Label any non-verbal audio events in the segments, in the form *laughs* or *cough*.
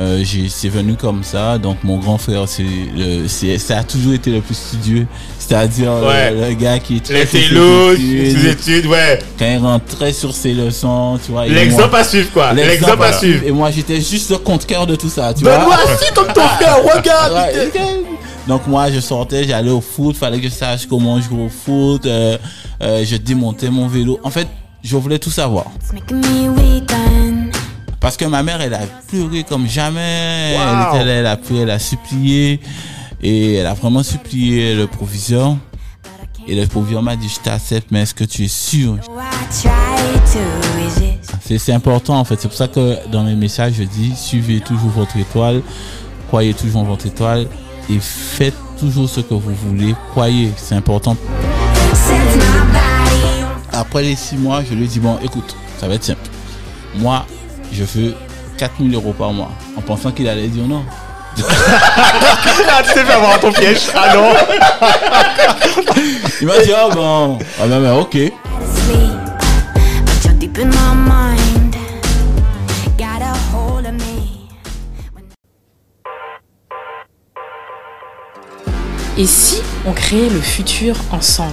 Euh, j'ai- c'est venu comme ça. Donc mon grand frère, c'est, le- c'est, ça a toujours été le plus studieux. C'est-à-dire euh, Ouais. le, le gars qui est très Les sur ses télos, études. ouais. Quand il rentrait sur ses leçons, tu vois. L'exemple à suivre, quoi. L'exemple à suivre. Et moi, j'étais juste le contre-cœur de tout ça, tu Benoît, vois. si, comme ton frère, regarde. Ouais. Donc moi je sortais, j'allais au foot, fallait que je sache comment jouer au foot, euh, euh, je démontais mon vélo. En fait, je voulais tout savoir. It's. Parce que ma mère, elle a pleuré comme jamais. Wow. Elle, était là, elle a pleuré, elle a supplié. Et elle a vraiment supplié le proviseur. Et le proviseur m'a dit, je t'accepte, mais est-ce que tu es sûr? C'est important en fait. C'est pour ça que dans mes messages, je dis, suivez toujours votre étoile, croyez toujours en votre étoile et faites toujours ce que vous voulez. Croyez, c'est important. Après les six mois, je lui ai dit, bon, écoute, ça va être simple. Moi, je veux 4000 euros par mois. En pensant qu'il allait dire non. *laughs* Ah, tu t'es fait avoir ton piège. Ah non. *laughs* Il m'a dit, ah bon, ah ben, ben, ok. Et si on créait le futur ensemble?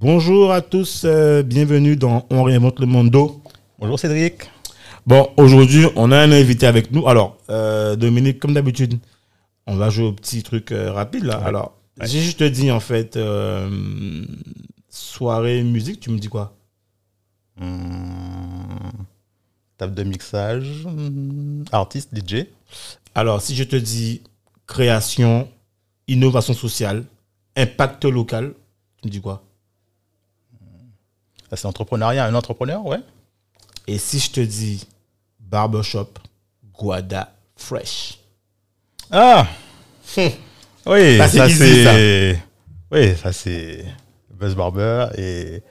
Bonjour à tous, euh, bienvenue dans On réinvente le Mondo. Bonjour Cédric. Bon, aujourd'hui, on a un invité avec nous. Alors, euh, Dominique, comme d'habitude, on va jouer au petit truc euh, rapide là. Alors, j'ai juste dit en fait, soirée musique, tu me dis quoi? Hmm, table de mixage, hmm, artiste, DJ. Alors, si je te dis création, innovation sociale, impact local, tu me dis quoi? Ah, C'est entrepreneuriat, un entrepreneur, ouais. Et si je te dis barbershop, Guada Fresh Ah Oui, Ça, c'est ça c'est. Oui, ça c'est Buzz Barber et,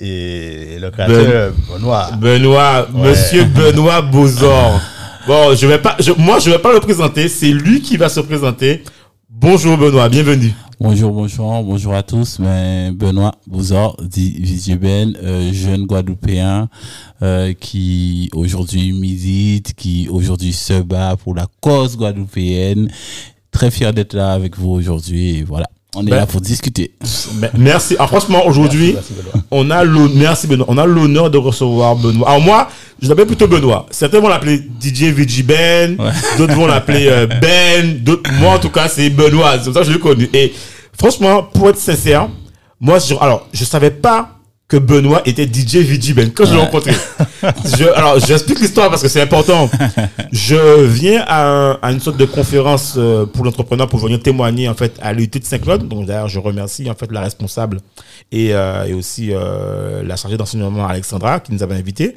et le créateur Benoît. Benoît, monsieur Benoît Bozor. Bon, je vais pas, je- moi, je vais pas le présenter. C'est lui qui va se présenter. Bonjour Benoît, bienvenue. Bonjour, bonjour, bonjour à tous. Mais Benoît Bouzor, dit euh, jeune Guadeloupéen euh, qui aujourd'hui milite, qui aujourd'hui se bat pour la cause guadeloupéenne. Très fier d'être là avec vous aujourd'hui. Et voilà, on est Ben, là pour discuter. Me- Merci. Ah, franchement, aujourd'hui, on a l'honneur, merci Benoît. On a l'honneur de recevoir Benoît. Alors moi, je l'appelle plutôt Benoît. Certains vont l'appeler DJ VG Ben, d'autres vont l'appeler euh, Ben, d'autres, moi en tout cas, c'est Benoît. C'est comme ça que je l'ai connu. Et franchement, pour être sincère, moi, je, alors, je savais pas que Benoît était DJ VG Ben quand je l'ai rencontré. Je, alors, j'explique l'histoire parce que c'est important. Je viens à, à une sorte de conférence euh, pour l'entrepreneur pour venir témoigner en fait à l'UT de Saint-Claude. Donc d'ailleurs, je remercie en fait la responsable et, euh, et aussi euh, la chargée d'enseignement Alexandra qui nous avait invités.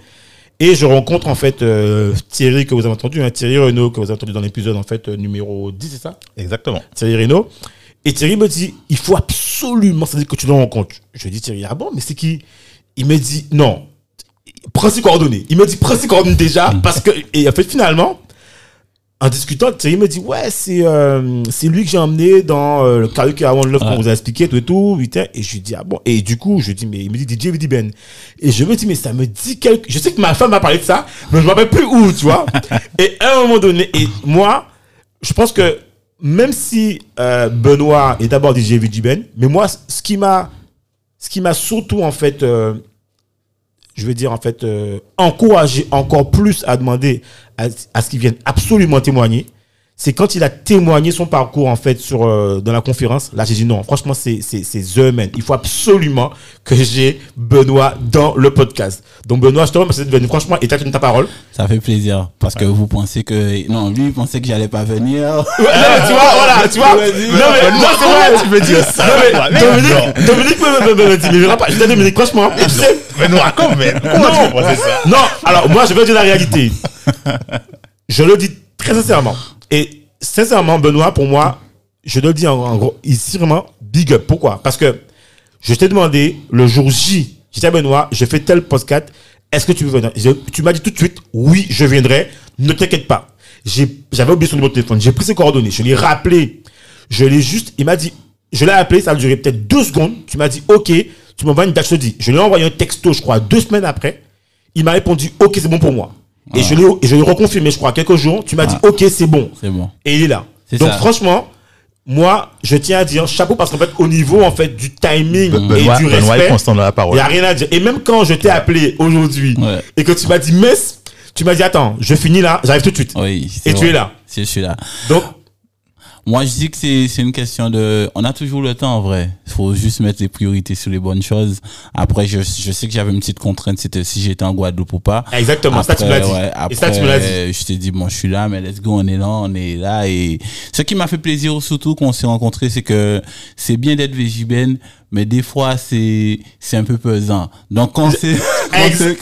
Et je rencontre en fait euh, Thierry que vous avez entendu, hein, Thierry Renault que vous avez entendu dans l'épisode en fait euh, numéro 10, c'est ça? Exactement. Thierry Renault. Et Thierry me dit, il faut absolument c'est-à-dire que tu le rencontres. Je dis, Thierry, ah bon, mais c'est qui? Il me dit, non, prends ses coordonnées. Il me dit, prends ses coordonnées déjà, parce que, et en fait, finalement, en discutant, Thierry me dit, ouais, c'est euh, c'est lui que j'ai emmené dans euh, le karaoke avant Love qu'on vous a expliqué, tout et tout, putain. Et je lui dis, ah bon? Et du coup, je dis, mais il me dit DJ Vidi Ben. Et je me dis, mais ça me dit quelque. Je sais que ma femme m'a parlé de ça, mais je me rappelle plus où, tu vois. *laughs* et à un moment donné, et moi, je pense que même si euh, Benoît est d'abord DJ Vidi Ben, mais moi, ce qui m'a, ce qui m'a surtout en fait, euh, je veux dire en fait, euh, encouragé encore plus à demander à ce qu'ils viennent absolument témoigner, c'est quand il a témoigné son parcours en fait sur euh, dans la conférence. Là, j'ai dit non, franchement, c'est c'est c'est the man. Il faut absolument que j'ai Benoît dans le podcast. Donc Benoît, je te remercie d'être venu. Franchement, et t'as ta parole. Ça fait plaisir parce que vous pensez que non, lui il pensait que j'allais pas venir. Ouais, non, tu vois, voilà, tu vois. Non, mais, non, c'est vrai. tu veux dire ça? Non, mais Dominique, Dominique me, verra pas. Je Dominique, franchement, tu sais, Benoît, quand même? Comment tu peux penser ça? Non, alors moi, je vais dire la réalité. je le dis très sincèrement. Et sincèrement, Benoît, pour moi, je le dis en, en gros, ici vraiment big up. Pourquoi? Parce que je t'ai demandé le jour J, dit à Benoît, je fais tel podcast, est-ce que tu veux venir? Tu m'as dit tout de suite, oui, je viendrai, ne t'inquiète pas. J'avais oublié son numéro de téléphone, j'ai pris ses coordonnées, je l'ai rappelé, je l'ai juste, il m'a dit, je l'ai appelé, ça a duré peut-être deux secondes, tu m'as dit, ok, tu m'envoies une date, je te dis. Je lui ai envoyé un texto, je crois, deux semaines après, il m'a répondu, ok, c'est bon pour moi. Et je l'ai et je l'ai reconfirmé, je crois, quelques jours, tu m'as dit, ok, c'est bon. C'est bon. Et il est là. C'est Donc ça. franchement, moi, je tiens à dire chapeau parce qu'en fait, au niveau en fait du timing et du respect, constant dans la il n'y a rien à dire. Et même quand je t'ai appelé aujourd'hui Ouais. et que tu m'as dit Mess, tu m'as dit attends, je finis là, j'arrive tout de suite. Oui. Et tu es là. Je suis là. Donc, Moi, je dis que c'est c'est une question de. On a toujours le temps en vrai. Il faut juste mettre les priorités sur les bonnes choses. Après, je, je sais que j'avais une petite contrainte, c'était si j'étais en Guadeloupe ou pas. exactement, ça tu me l'as dit. ouais, et ça tu me l'as dit. après, je t'ai dit, bon, je suis là, mais let's go, on est là, on est là. Et ce qui m'a fait plaisir surtout qu'on s'est rencontrés, c'est que c'est bien d'être végibène, mais des fois, c'est, c'est un peu pesant. Donc, quand c'est, *laughs*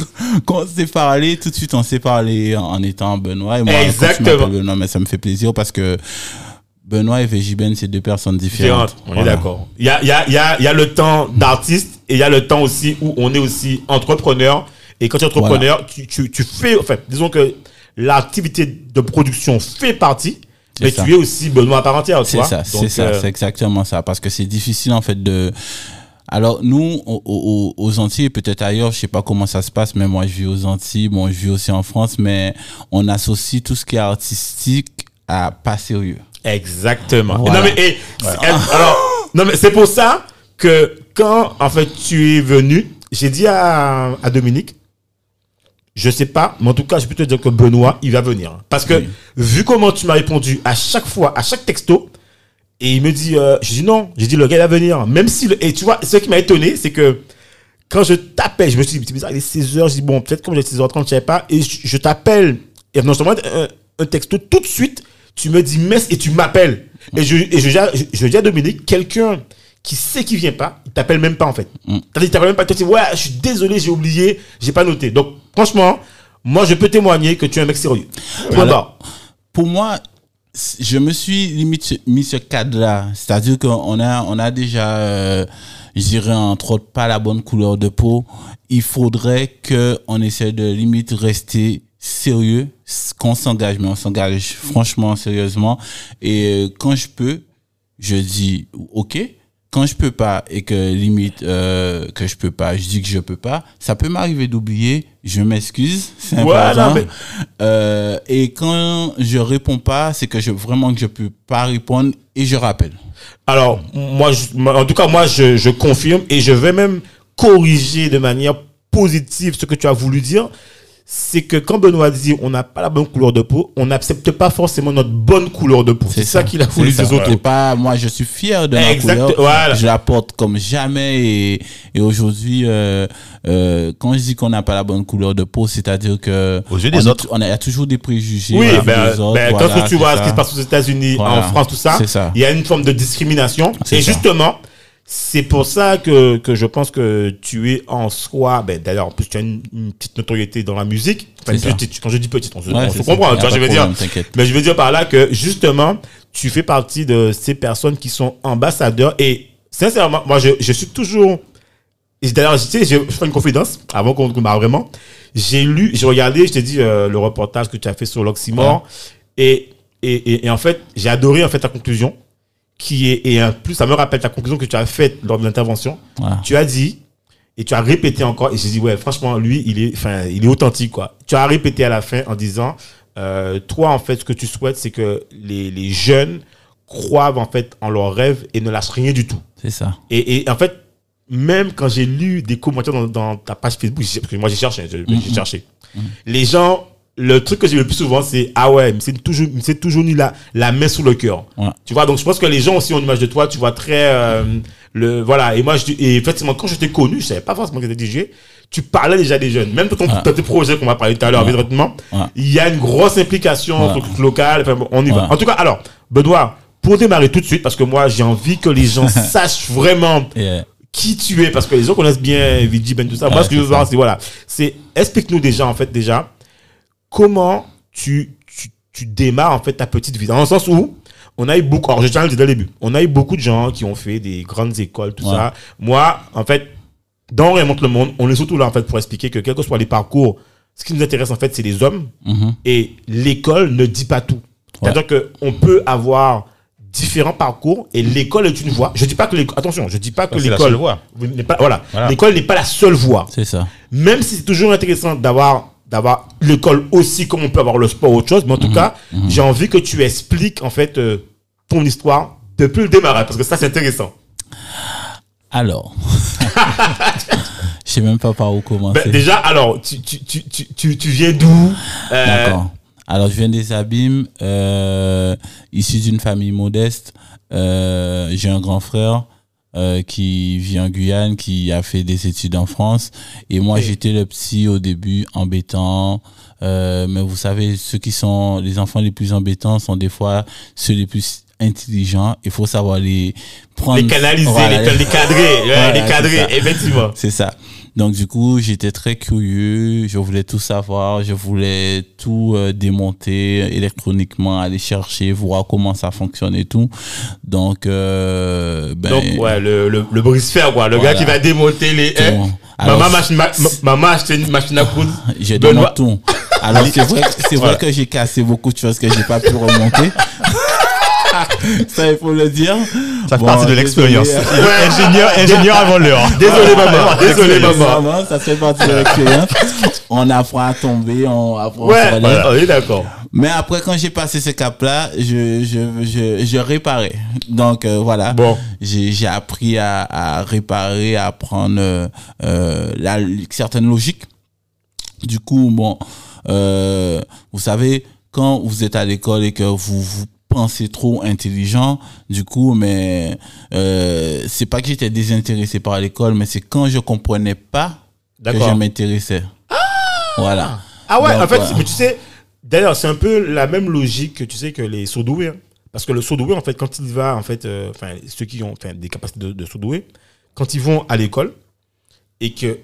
quand s'est parlé, tout de suite, on s'est parlé en, en étant Benoît. Et moi, quand tu Exactement. Benoît, mais ça me fait plaisir parce que Benoît et Végibène, c'est deux personnes différentes. Différente, on est d'accord. Il y a, y, a, y, a, y a le temps d'artiste et il y a le temps aussi où on est aussi entrepreneur. Et quand tu es entrepreneur, tu, tu, tu fais, enfin, disons que l'activité de production fait partie, mais ça. tu es aussi Benoît à part entière, C'est ça, c'est ça, euh, c'est exactement ça. Parce que c'est difficile en fait de. Alors nous, au- au- aux Antilles, peut-être ailleurs, je sais pas comment ça se passe, mais moi je vis aux Antilles, bon, je vis aussi en France, mais on associe tout ce qui est artistique à pas sérieux. Exactement. Voilà. Non mais et, *laughs* alors non mais c'est pour ça que quand en fait tu es venu, j'ai dit à, à Dominique, je sais pas, mais en tout cas je peux te dire que Benoît il va venir parce que Oui. vu comment tu m'as répondu à chaque fois, à chaque texto, et il me dit, euh, je dis non, j'ai dit le gars il va venir, même si le, et tu vois ce qui m'a étonné c'est que quand je t'appelle, je me suis dit, c'est bizarre, il est 16h, je dis, bon, peut-être comme j'ai 16h30, je savais pas, et je, je t'appelle, et non seulement un, un texto, tout de suite, tu me dis mess et tu m'appelles. Et je, et je, je, je dis à Dominique, quelqu'un qui sait qu'il vient pas, il t'appelle même pas, en fait. Mm. Il t'appelle même pas, tu te dis, ouais, je suis désolé, j'ai oublié, j'ai pas noté. Donc, franchement, moi, je peux témoigner que tu es un mec sérieux. Barre. Pour moi, je me suis limite mis ce cadre-là. C'est-à-dire qu'on a, on a déjà, euh, je dirais entre autres, pas la bonne couleur de peau. Il faudrait que on essaie de limite rester sérieux, qu'on s'engage, mais on s'engage franchement, sérieusement. Et euh, quand je peux, je dis OK. Quand je peux pas et que limite euh, que je peux pas, je dis que je peux pas. Ça peut m'arriver d'oublier. Je m'excuse. C'est mais- Euh, et quand je réponds pas, c'est que je vraiment que je peux pas répondre et je rappelle. Alors, moi, je- moi, en tout cas, moi, je, je confirme et je vais même corriger de manière positive ce que tu as voulu dire. C'est que quand Benoît dit on n'a pas la bonne couleur de peau, on n'accepte pas forcément notre bonne couleur de peau. C'est ça qu'il a voulu dire C'est pas moi, je suis fier de Exact- ma couleur. voilà. Je la porte comme jamais et, et aujourd'hui, euh, euh, quand je dis qu'on n'a pas la bonne couleur de peau, c'est-à-dire que Aux yeux des on autres. on a, il y a toujours des préjugés. Oui, ben, des autres, ben, voilà, quand tu vois ce qui se passe aux États-Unis, Voilà. en France, tout ça, il y a une forme de discrimination. C'est Et ça. justement, c'est pour ça que, que je pense que tu es en soi, ben, d'ailleurs, en plus, tu as une, une petite notoriété dans la musique. Enfin, petite, quand je dis petite, on se, Ouais, on c'est se ça. comprend, je veux problème. Mais je veux dire par là que, justement, tu fais partie de ces personnes qui sont ambassadeurs. Et, sincèrement, moi, je, je suis toujours, d'ailleurs, tu sais, je je fais une confidence, avant qu'on parle vraiment. J'ai lu, j'ai regardé, je t'ai dit, euh, le reportage que tu as fait sur l'Oxymore. Et, et, et, et en fait, j'ai adoré, en fait, ta conclusion. Qui est, et en plus, ça me rappelle ta conclusion que tu as faite lors de l'intervention. Tu as dit, et tu as répété encore, et j'ai dit, ouais, franchement, lui, il est, enfin, il est authentique, quoi. Tu as répété à la fin en disant, euh, toi, en fait, ce que tu souhaites, c'est que les, les jeunes croient, en fait, en leurs rêves et ne lâchent rien du tout. C'est ça. Et, et en fait, même quand j'ai lu des commentaires dans, dans ta page Facebook, parce que moi j'ai cherché, j'ai j'ai cherché. Les gens, le truc que j'ai le plus souvent, c'est ah ouais, mais c'est toujours, c'est toujours mis la, la main sur le cœur. Ouais. Tu vois, donc je pense que les gens aussi ont une image de toi, tu vois très euh, le voilà. Et moi, je, et effectivement, quand je t'ai connu, je savais pas forcément que tu étais DJ. Tu parlais déjà des jeunes, même dans, ton, Ouais. tes projets qu'on va parler tout à l'heure, évidemment. Ouais. Il y a une grosse implication Ouais. sur le truc local. Enfin, bon, on y va. En tout cas, alors, Benoît, pour démarrer tout de suite, parce que moi, j'ai envie que les gens *laughs* sachent vraiment qui tu es parce que les gens connaissent bien Vigi Ben tout ça. Moi Ouais, ce que je veux voir c'est voilà, c'est explique-nous déjà en fait déjà comment tu tu tu démarres en fait ta petite vie. Dans le sens où on a eu beaucoup, alors je tiens à le dire dès le début, on a eu beaucoup de gens qui ont fait des grandes écoles, tout Ouais. ça. Moi, en fait, dans Remonte le Monde, on est surtout là en fait pour expliquer que quel que soit les parcours, ce qui nous intéresse en fait, c'est les hommes Mhm. et l'école ne dit pas tout. C'est-à-dire que on peut avoir différents parcours et l'école est une voie. Je dis pas que l'école, attention, je dis pas que C'est l'école voie. n'est pas, voilà, Voilà. l'école n'est pas la seule voie C'est ça. même si c'est toujours intéressant d'avoir d'avoir l'école aussi comme on peut avoir le sport ou autre chose mais en tout cas j'ai envie que tu expliques en fait euh, ton histoire depuis le démarrage parce que ça c'est intéressant Alors. *laughs* Je sais même pas par où commencer. Ben, déjà alors tu tu, tu, tu, viens d'où Euh, D'accord. Alors, je viens des Abîmes, euh, issu d'une famille modeste. J'ai un grand frère euh, qui vit en Guyane, qui a fait des études en France. Et moi, j'étais le petit au début, embêtant. Euh, mais vous savez, ceux qui sont les enfants les plus embêtants sont des fois ceux les plus intelligents. Il faut savoir les prendre. les canaliser Voilà, les, les cadrer *laughs* Voilà, les cadrer effectivement c'est ça. Donc du coup, j'étais très curieux, je voulais tout savoir, je voulais tout euh, démonter électroniquement, aller chercher, voir comment ça fonctionne et tout. Donc, euh, ben, donc ouais le le, le brise-fer quoi le Voilà. gars qui va démonter les. Alors, maman machine ma- ma- maman acheté une machine à coudre *laughs* j'ai Benoît- tout. Alors c'est vrai, c'est vrai Voilà. que j'ai cassé beaucoup de choses que j'ai pas pu remonter. *laughs* ça, il faut le dire. Ça fait Bon, partie de l'expérience. *laughs* ingénieur, ingénieur avant l'heure. *laughs* désolé maman désolé maman ça fait partie de l'expérience. On apprend à tomber, on apprend à ouais relève. on est d'accord Mais après, quand j'ai passé ce cap-là, je, je, je, je réparais. Donc, euh, voilà. Bon. J'ai, j'ai appris à, à réparer, à apprendre euh, euh, la, certaines logiques. Du coup, bon, euh, vous savez, quand vous êtes à l'école et que vous vous pensez trop intelligent, du coup, mais euh, c'est pas que j'étais désintéressé par l'école, mais c'est quand je comprenais pas que je m'intéressais. voilà. Ah ouais, Donc, en fait, ouais. mais tu sais, d'ailleurs, c'est un peu la même logique que tu sais que les surdoués. hein. Parce que le surdoué, en fait, quand il va, en fait, euh, enfin, ceux qui ont des capacités de, de surdoué, quand ils vont à l'école et que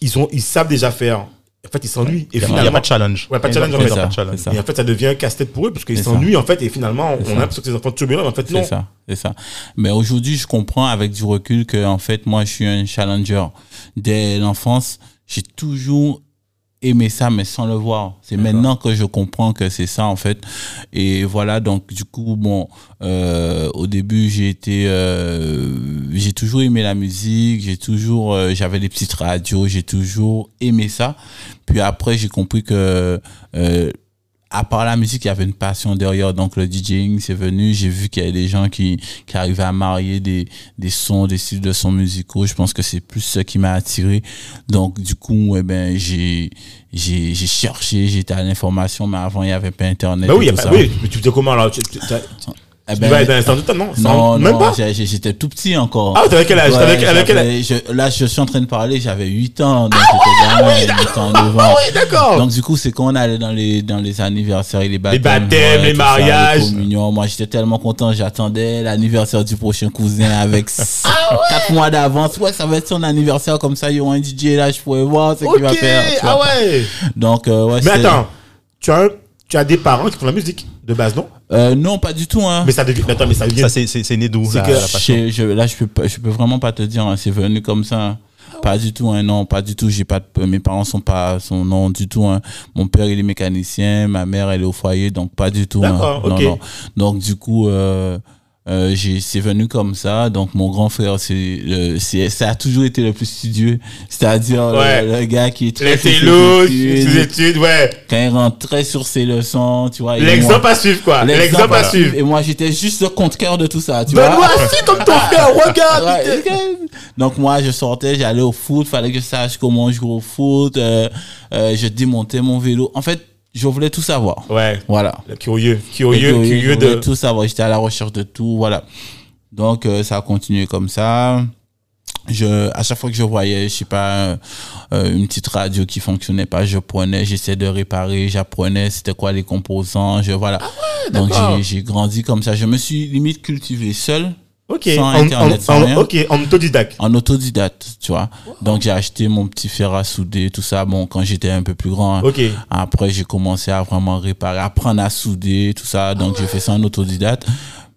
ils, ont, ils savent déjà faire, en fait, ils s'ennuient. Et Il n'y a, finalement, pas de challenge. Ouais, pas de challenge, en fait. challenge. ça. et en fait, ça devient un casse-tête pour eux parce qu'ils s'ennuient, en fait, et finalement, on a l'impression que des enfants turbulents, en fait, non. C'est ça, c'est ça. Mais aujourd'hui, je comprends avec du recul que, en fait, moi, je suis un challenger. Dès l'enfance, j'ai toujours aimé ça, mais sans le voir. C'est maintenant que je comprends que c'est ça, en fait. Et voilà, donc, du coup, bon, euh, au début, j'ai été, euh, j'ai toujours aimé la musique, j'ai toujours, euh, j'avais des petites radios, j'ai toujours aimé ça. Puis après, j'ai compris que, euh, à part la musique, il y avait une passion derrière. Donc, le DJing, c'est venu. J'ai vu qu'il y avait des gens qui, qui arrivaient à marier des, des sons, des styles de sons musicaux. Je pense que c'est plus ce qui m'a attiré. Donc, du coup, eh ben, j'ai, j'ai, j'ai cherché, j'étais à l'information, mais avant, il n'y avait pas Internet. Bah oui, et y a tout pas, ça. oui, mais tu faisais comment là? Eh tu ben, vas être non? non, Même pas? j'étais tout petit encore. Ah, t'avais quel âge? Ouais, avec quel âge? je- là, je suis en train de parler, j'avais 8 ans, donc 8 ans, 9 ans. Ah oui, d'accord Donc du coup, c'est quand on allait dans les dans les anniversaires et les baptêmes, baptêmes, les tout ça, mariages. les communions. Moi, j'étais tellement content, j'attendais l'anniversaire du prochain cousin avec Ah 4 mois d'avance. Ouais, ça va être son anniversaire comme ça, il y aura un DJ là, je pourrais voir ce qu'il va faire. ah ouais Donc euh, ouais, Mais attends, tu as, un- tu as des parents qui font la musique de base, non? Euh, non, pas du tout hein. Mais ça devient. mais Attends, mais ça devient. Ça, c'est- c'est c'est né d'où C'est la, que- la passion? Je- je- là, je peux, pas- je peux vraiment pas te dire. hein, c'est venu comme ça. hein. Pas du tout, hein, non, pas du tout. J'ai pas de, mes parents sont pas, sont non du tout. Hein. Mon père il est mécanicien, ma mère elle est au foyer, donc pas du tout. hein. D'accord, Non, non. Donc du coup, euh, euh, j'ai, c'est venu comme ça. Donc mon grand frère, c'est, ça a toujours été le plus studieux, c'est-à-dire Ouais. le, gars qui est très Les sur ses études. ses études, ouais. Quand il rentrait sur ses leçons, tu vois. moi- L'exemple à suivre, quoi. L'exemple à suivre. Et moi, j'étais juste le contre-cœur de tout ça, tu vois. Benoît, si, comme ton frère, *laughs* regarde Ouais, Donc moi, je sortais, j'allais au foot, fallait que je sache comment jouer au foot, euh, euh, je démontais mon vélo. En fait, je voulais tout savoir. Ouais. Voilà. Curieux, curieux, curieux je de. voulais tout savoir. J'étais à la recherche de tout, voilà. Donc euh, ça a continué comme ça. Je, à chaque fois que je voyais, je sais pas, euh, une petite radio qui fonctionnait pas, je prenais, j'essayais de réparer, j'apprenais c'était quoi les composants, je voilà. Donc d'accord. j'ai, j'ai grandi comme ça. Je me suis limite cultivé seul Ok. Sans En, Internet, en- sans en- rien. ok, en autodidacte. en autodidacte, tu vois. Donc j'ai acheté mon petit fer à souder, tout ça. Bon, quand j'étais un peu plus grand. hein. Ok. Après, j'ai commencé à vraiment réparer, apprendre à souder, tout ça. Donc j'ai fait ça en autodidacte.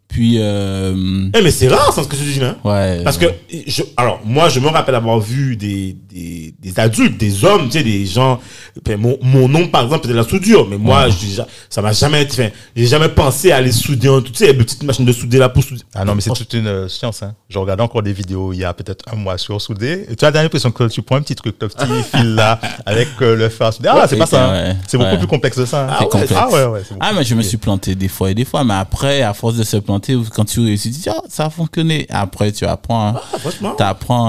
Puis, euh, Eh, mais c'est rare, ça, ce que tu dis là. ouais. Parce que, je, alors, moi, je me rappelle avoir vu des, des, des adultes, des hommes, tu sais, des gens, ben, mon, mon nom, par exemple, c'était la soudure, mais moi, je- ja- ça m'a jamais, enfin, j'ai jamais pensé à aller souder tu sais, les petites machines de souder là pour souder. Ah non, mais c'est toute une euh, science. Hein. Je regardais encore des vidéos il y a peut-être un mois sur souder. Et tu as l'impression que tu prends un petit truc, un petit *laughs* fil là, avec euh, le fer à souder. Ah, Ouais, c'est pas ça. hein. ouais, C'est beaucoup ouais. plus complexe que ça. hein. Ah ouais, complexe. Ah ouais, ouais. Ah, mais je me suis planté des fois et des fois, mais après, à force de se planter, quand tu réussis, tu dis, ah, ça a fonctionné. Après, tu apprends. hein. Ah,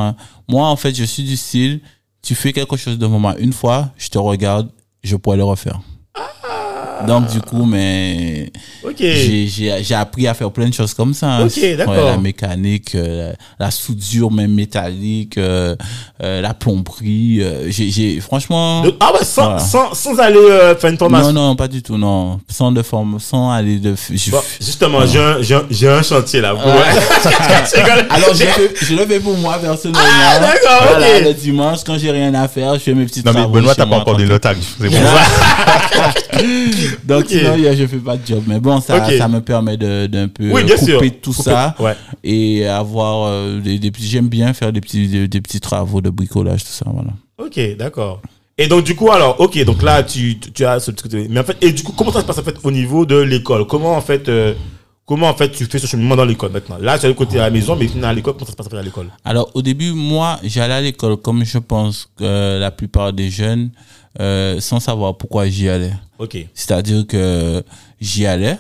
hein. Moi, en fait, je suis du style, tu fais quelque chose de moment une fois, je te regarde, je pourrais le refaire. Donc, du coup, mais Ok. j'ai- j'ai j'ai appris à faire plein de choses comme ça. hein. Ok, d'accord. Ouais, la mécanique, euh, la soudure même métallique, euh, euh, la plomberie. euh, j'ai- j'ai franchement. Ah ouais, sans, Voilà. sans, sans aller euh, faire une formation. Non, non, pas du tout, non. Sans de forme, sans aller de. je- Bon, justement, j'ai un, j'ai un, j'ai un chantier là. *laughs* *laughs* Alors, je, le fais- je le fais pour moi personnellement. Ah, d'accord, Voilà, le dimanche, quand j'ai rien à faire, je fais mes petites Non, mais Benoît, t'as pas encore. C'est *laughs* pour ça. Donc, Ok. sinon, je fais pas de job. Mais bon, ça, ça me permet de- d'un peu Oui, couper sûr. tout Couper- ça Ouais. et avoir euh, des, des petits. J'aime bien faire des petits, des, des petits travaux de bricolage, tout ça, voilà. Ok, d'accord. Et donc, du coup, alors, ok, donc là, tu, tu as ce petit. Mais en fait, et du coup, comment ça se passe en fait au niveau de l'école? Comment en fait, euh, comment en fait tu fais ce cheminement dans l'école maintenant? Là, tu as le côté à la maison, mais finalement à l'école, comment ça se passe en fait à l'école? Alors, au début, moi, j'allais à l'école comme je pense que la plupart des jeunes, euh, sans savoir pourquoi j'y allais. Ok. C'est-à-dire que j'y allais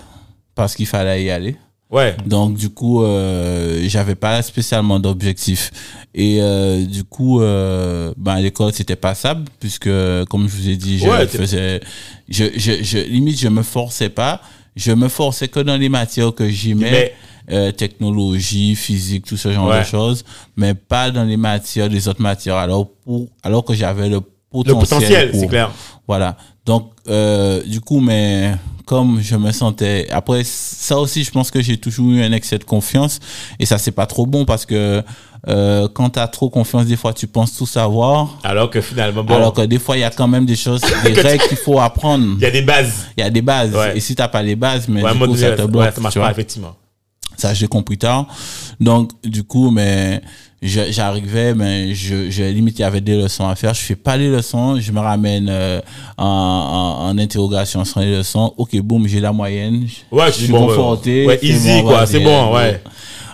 parce qu'il fallait y aller. Ouais. Donc du coup, euh, j'avais pas spécialement d'objectif. Et euh, du coup, euh, ben l'école c'était passable puisque comme je vous ai dit, je Ouais, faisais, je, je, je limite je me forçais pas. Je me forçais que dans les matières que j'aimais. Mais- Euh, technologie, physique, tout ce genre Ouais. de choses, mais pas dans les matières, les autres matières. Alors pour, alors que j'avais le Le potentiel. potentiel, pour- c'est clair. voilà. Donc, euh, du coup, mais comme je me sentais. Après, ça aussi, je pense que j'ai toujours eu un excès de confiance. Et ça, c'est pas trop bon parce que euh, quand tu as trop confiance, des fois, tu penses tout savoir. Alors que finalement, bon, Alors que des fois, il y a quand même des choses, *laughs* des tu- règles qu'il faut apprendre. il y a des bases. Il y a des bases. Ouais. Et si t'as pas les bases, mais Ouais, du coup, ça te bloque. ouais, ça marche tu pas, vois. effectivement. Ça, j'ai compris tard. Donc, du coup, mais j'arrivais, mais je, je limite, il y avait des leçons à faire. Je fais pas les leçons, je me ramène euh, en, en, en interrogation sans les leçons. Ok, boum, j'ai la moyenne. Ouais, je suis bon, ouais, conforté. ouais, c'est easy, quoi, c'est bon, ouais.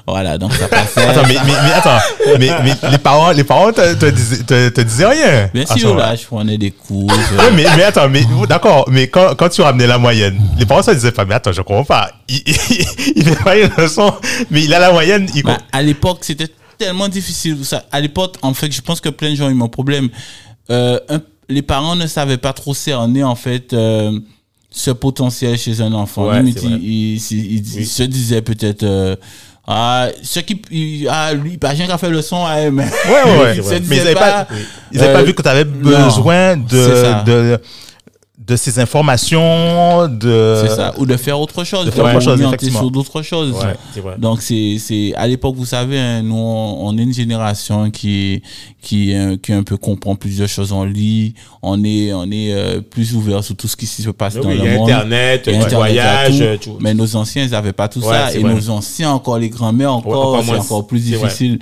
Voilà, donc ça passait. *laughs* Attends, mais, mais, mais attends, mais, mais les parents, les parents te, te, disaient, te, te disaient rien. Bien Ah, sûr, là, je prenais des cours. je- mais, mais attends, mais d'accord, mais quand, quand tu ramenais la moyenne, les parents se disaient pas, mais attends, je comprends pas. Il, il, *laughs* il fait pas une leçon, mais il a la moyenne. Il, Bah, à l'époque, c'était tellement difficile. Ça, à l'époque, en fait, je pense que plein de gens ont eu mon problème. Euh, un- les parents ne savaient pas trop cerner, en fait, euh, ce potentiel chez un enfant. Ouais, ils, se disaient peut-être, euh, ah, ce qui, il- ah, lui, pas rien qu'à faire le son, ah, mais. Ouais, ouais, ouais. *laughs* ils se Mais ils disaient avaient pas, pas, ils avaient pas euh, vu que tu avais non, besoin ça. de, de, de ces informations, de. c'est ça. Ou de faire autre chose. de faire autre chose, sur d'autres choses. Ouais, c'est vrai. Donc c'est c'est à l'époque vous savez hein, nous on, est une génération qui qui euh, qui un peu comprend plusieurs choses on lit on est on est euh, plus ouvert sur tout ce qui se passe Mais dans oui, le il y a monde Internet, y a Internet, voyages, tout. tout. mais nos anciens ils n'avaient pas tout Ouais, ça et vrai. nos anciens encore les grands-mères encore encore c'est moins. encore plus C'est vrai.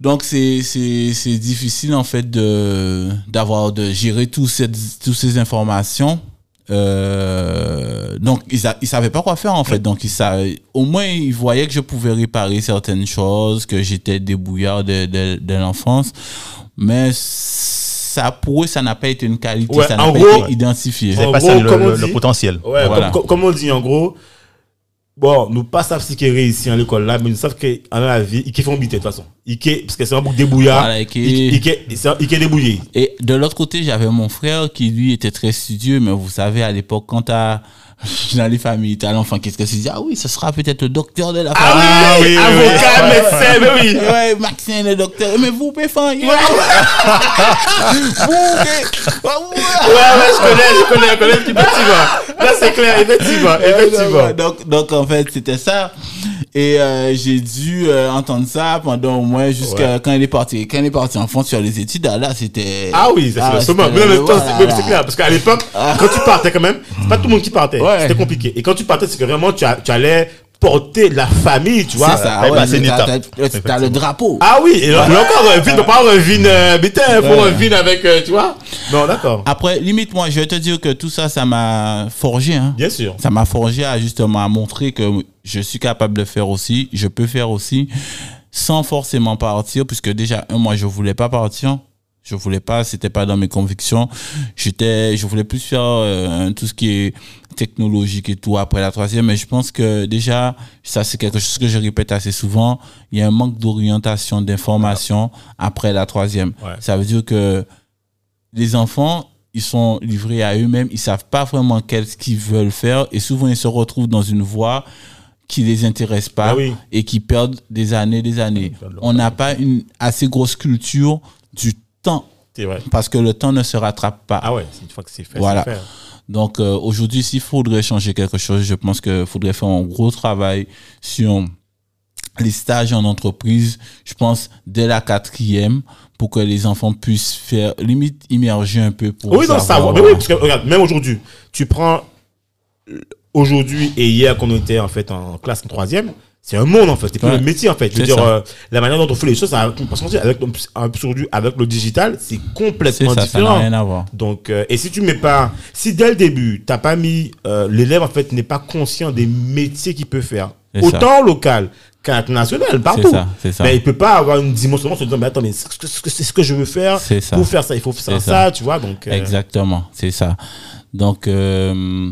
Donc c'est c'est c'est difficile en fait de d'avoir de gérer tout cette toutes ces informations euh, donc ils, a- ils savaient pas quoi faire en fait donc ils savaient, au moins ils voyaient que je pouvais réparer certaines choses que j'étais débrouillard de, de, de l'enfance mais ça pour eux ça n'a pas été une qualité Ouais, ça n'a pas gros- été identifié Ils avaient En pas gros, ça, le, potentiel. Ouais, Voilà. comme, comme- comme on dit en gros, bon, nous pas savent ce qui est réussi à l'école là, mais nous savons qu'en la vie, ils font biter de toute façon. Ils parce que c'est un bouc débrouillard. Voilà, et qui- Il il- c'est un- il est débrouillé. Et de l'autre côté, j'avais mon frère qui, lui, était très studieux, mais vous savez, à l'époque, quand t'as, *laughs* dans les familles, t'as l'enfant, qu'est-ce que dis? Ah oui, ce sera peut-être le docteur de la Ah famille. oui, oui, oui, avocat, médecin, mais oui. *laughs* Ouais, Maxime le docteur. Mais vous, Péfan, il- *laughs* vous. Ah, ouais. Ouais, ouais, je connais, je connais, je connais un petit peu. Là, c'est clair, effectivement, effectivement. donc, donc, en fait, c'était ça. Et euh, j'ai dû euh, entendre ça pendant au moins jusqu'à Ouais. quand il est parti. Quand il est parti en France sur les études, ah, là, c'était... Ah oui, c'est Ah, le c'était- Mais en même temps, c'est- c'est clair. Parce qu'à l'époque, quand tu partais quand même, c'est pas tout le monde qui partait. Ouais. C'était compliqué. Et quand tu partais, c'est que vraiment, tu, as- tu allais porter la famille, tu vois. C'est ça, ouais, bah, c'est une t'as- le drapeau. Ah oui, et là, encore, un vin, pas un vin, euh, putain, faut vin avec, euh, tu vois. Non, d'accord. Après, limite, moi, je vais te dire que tout ça, ça m'a forgé. Hein. Bien sûr. Ça m'a forgé à justement à montrer que je suis capable de faire aussi, je peux faire aussi, sans forcément partir, puisque déjà, un, moi, je voulais pas partir. Je voulais pas, c'était pas dans mes convictions. J'étais, je voulais plus faire euh, tout ce qui est technologique et tout après la troisième, mais je pense que déjà, ça c'est quelque chose que je répète assez souvent, il y a un manque d'orientation, d'information après la troisième. Ouais. Ça veut dire que les enfants, ils sont livrés à eux-mêmes, ils savent pas vraiment qu'est-ce qu'ils veulent faire et souvent ils se retrouvent dans une voie qui les intéresse pas Ah oui. et qui perdent des années, des années. On n'a pas une assez grosse culture du temps vrai. parce que le temps ne se rattrape pas. Ah ouais, une fois que c'est fait, Voilà. fait. Donc euh, aujourd'hui, s'il faudrait changer quelque chose, je pense qu'il faudrait faire un gros travail sur les stages en entreprise, je pense, dès la quatrième, pour que les enfants puissent faire, limite, immerger un peu pour Oui, non, ça, savoir- mais oui, parce que regarde, même aujourd'hui, tu prends euh, aujourd'hui et hier qu'on était en fait en classe en troisième, c'est un monde en fait, c'est plus Ouais. le métier en fait. Je veux dire, euh, la manière dont on fait les choses, ça parce qu'on avec, avec le digital, c'est complètement ça, ça différent. rien à voir. Donc, euh, et si tu mets pas, si dès le début, t'as pas mis, euh, l'élève en fait n'est pas conscient des métiers qu'il peut faire, ça. autant local qu'international, partout. ça, ça. Mais il peut pas avoir une dimension en se disant, mais attends, mais c'est ce que- je veux faire. Pour faire ça, il faut faire ça. tu vois. Donc, euh, Exactement, c'est ça. Donc, euh,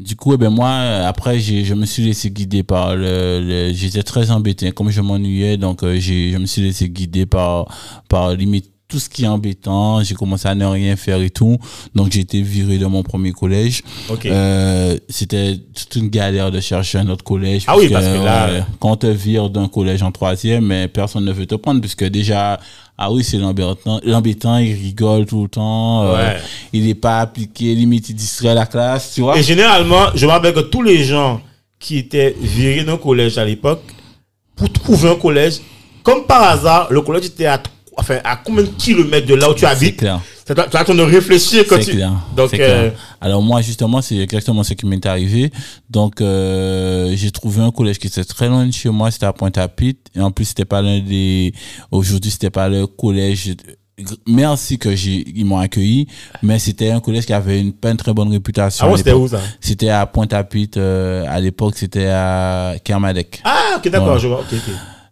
du coup, eh ben moi, euh, après, j'ai, je me suis laissé guider par le, le- j'étais très embêté, comme je m'ennuyais, donc euh, j'ai, je me suis laissé guider par, par limite tout ce qui est embêtant. J'ai commencé à ne rien faire et tout, donc j'ai été viré de mon premier collège. ok. Euh, c'était toute une galère de chercher un autre collège. Ah oui, parce que là- quand on te vire d'un collège en troisième, mais personne ne veut te prendre, puisque déjà, ah oui, c'est l'embêtant, l'embêtant, il rigole tout le temps, euh, il n'est pas appliqué, limite, il distrait la classe, tu vois. Et généralement, je me rappelle que tous les gens qui étaient virés d'un collège à l'époque, pour trouver un collège, comme par hasard, le collège était à, enfin, à combien de kilomètres de là où tu C'est habites clair. Tu as tu as le temps de réfléchir quand C'est tu. clair. Donc, c'est euh, clair. Alors moi justement c'est exactement ce qui m'est arrivé. Donc euh, j'ai trouvé un collège qui était très loin de chez moi, c'était à Pointe-à-Pitre et en plus c'était pas l'un des aujourd'hui c'était pas le collège merci que j'ai ils m'ont accueilli mais c'était un collège qui avait une pas une très bonne réputation. Ah à ouais, c'était où ça? C'était à Pointe-à-Pitre euh, à l'époque c'était à Kermadec. Ah, ok, d'accord, je vois. Ok.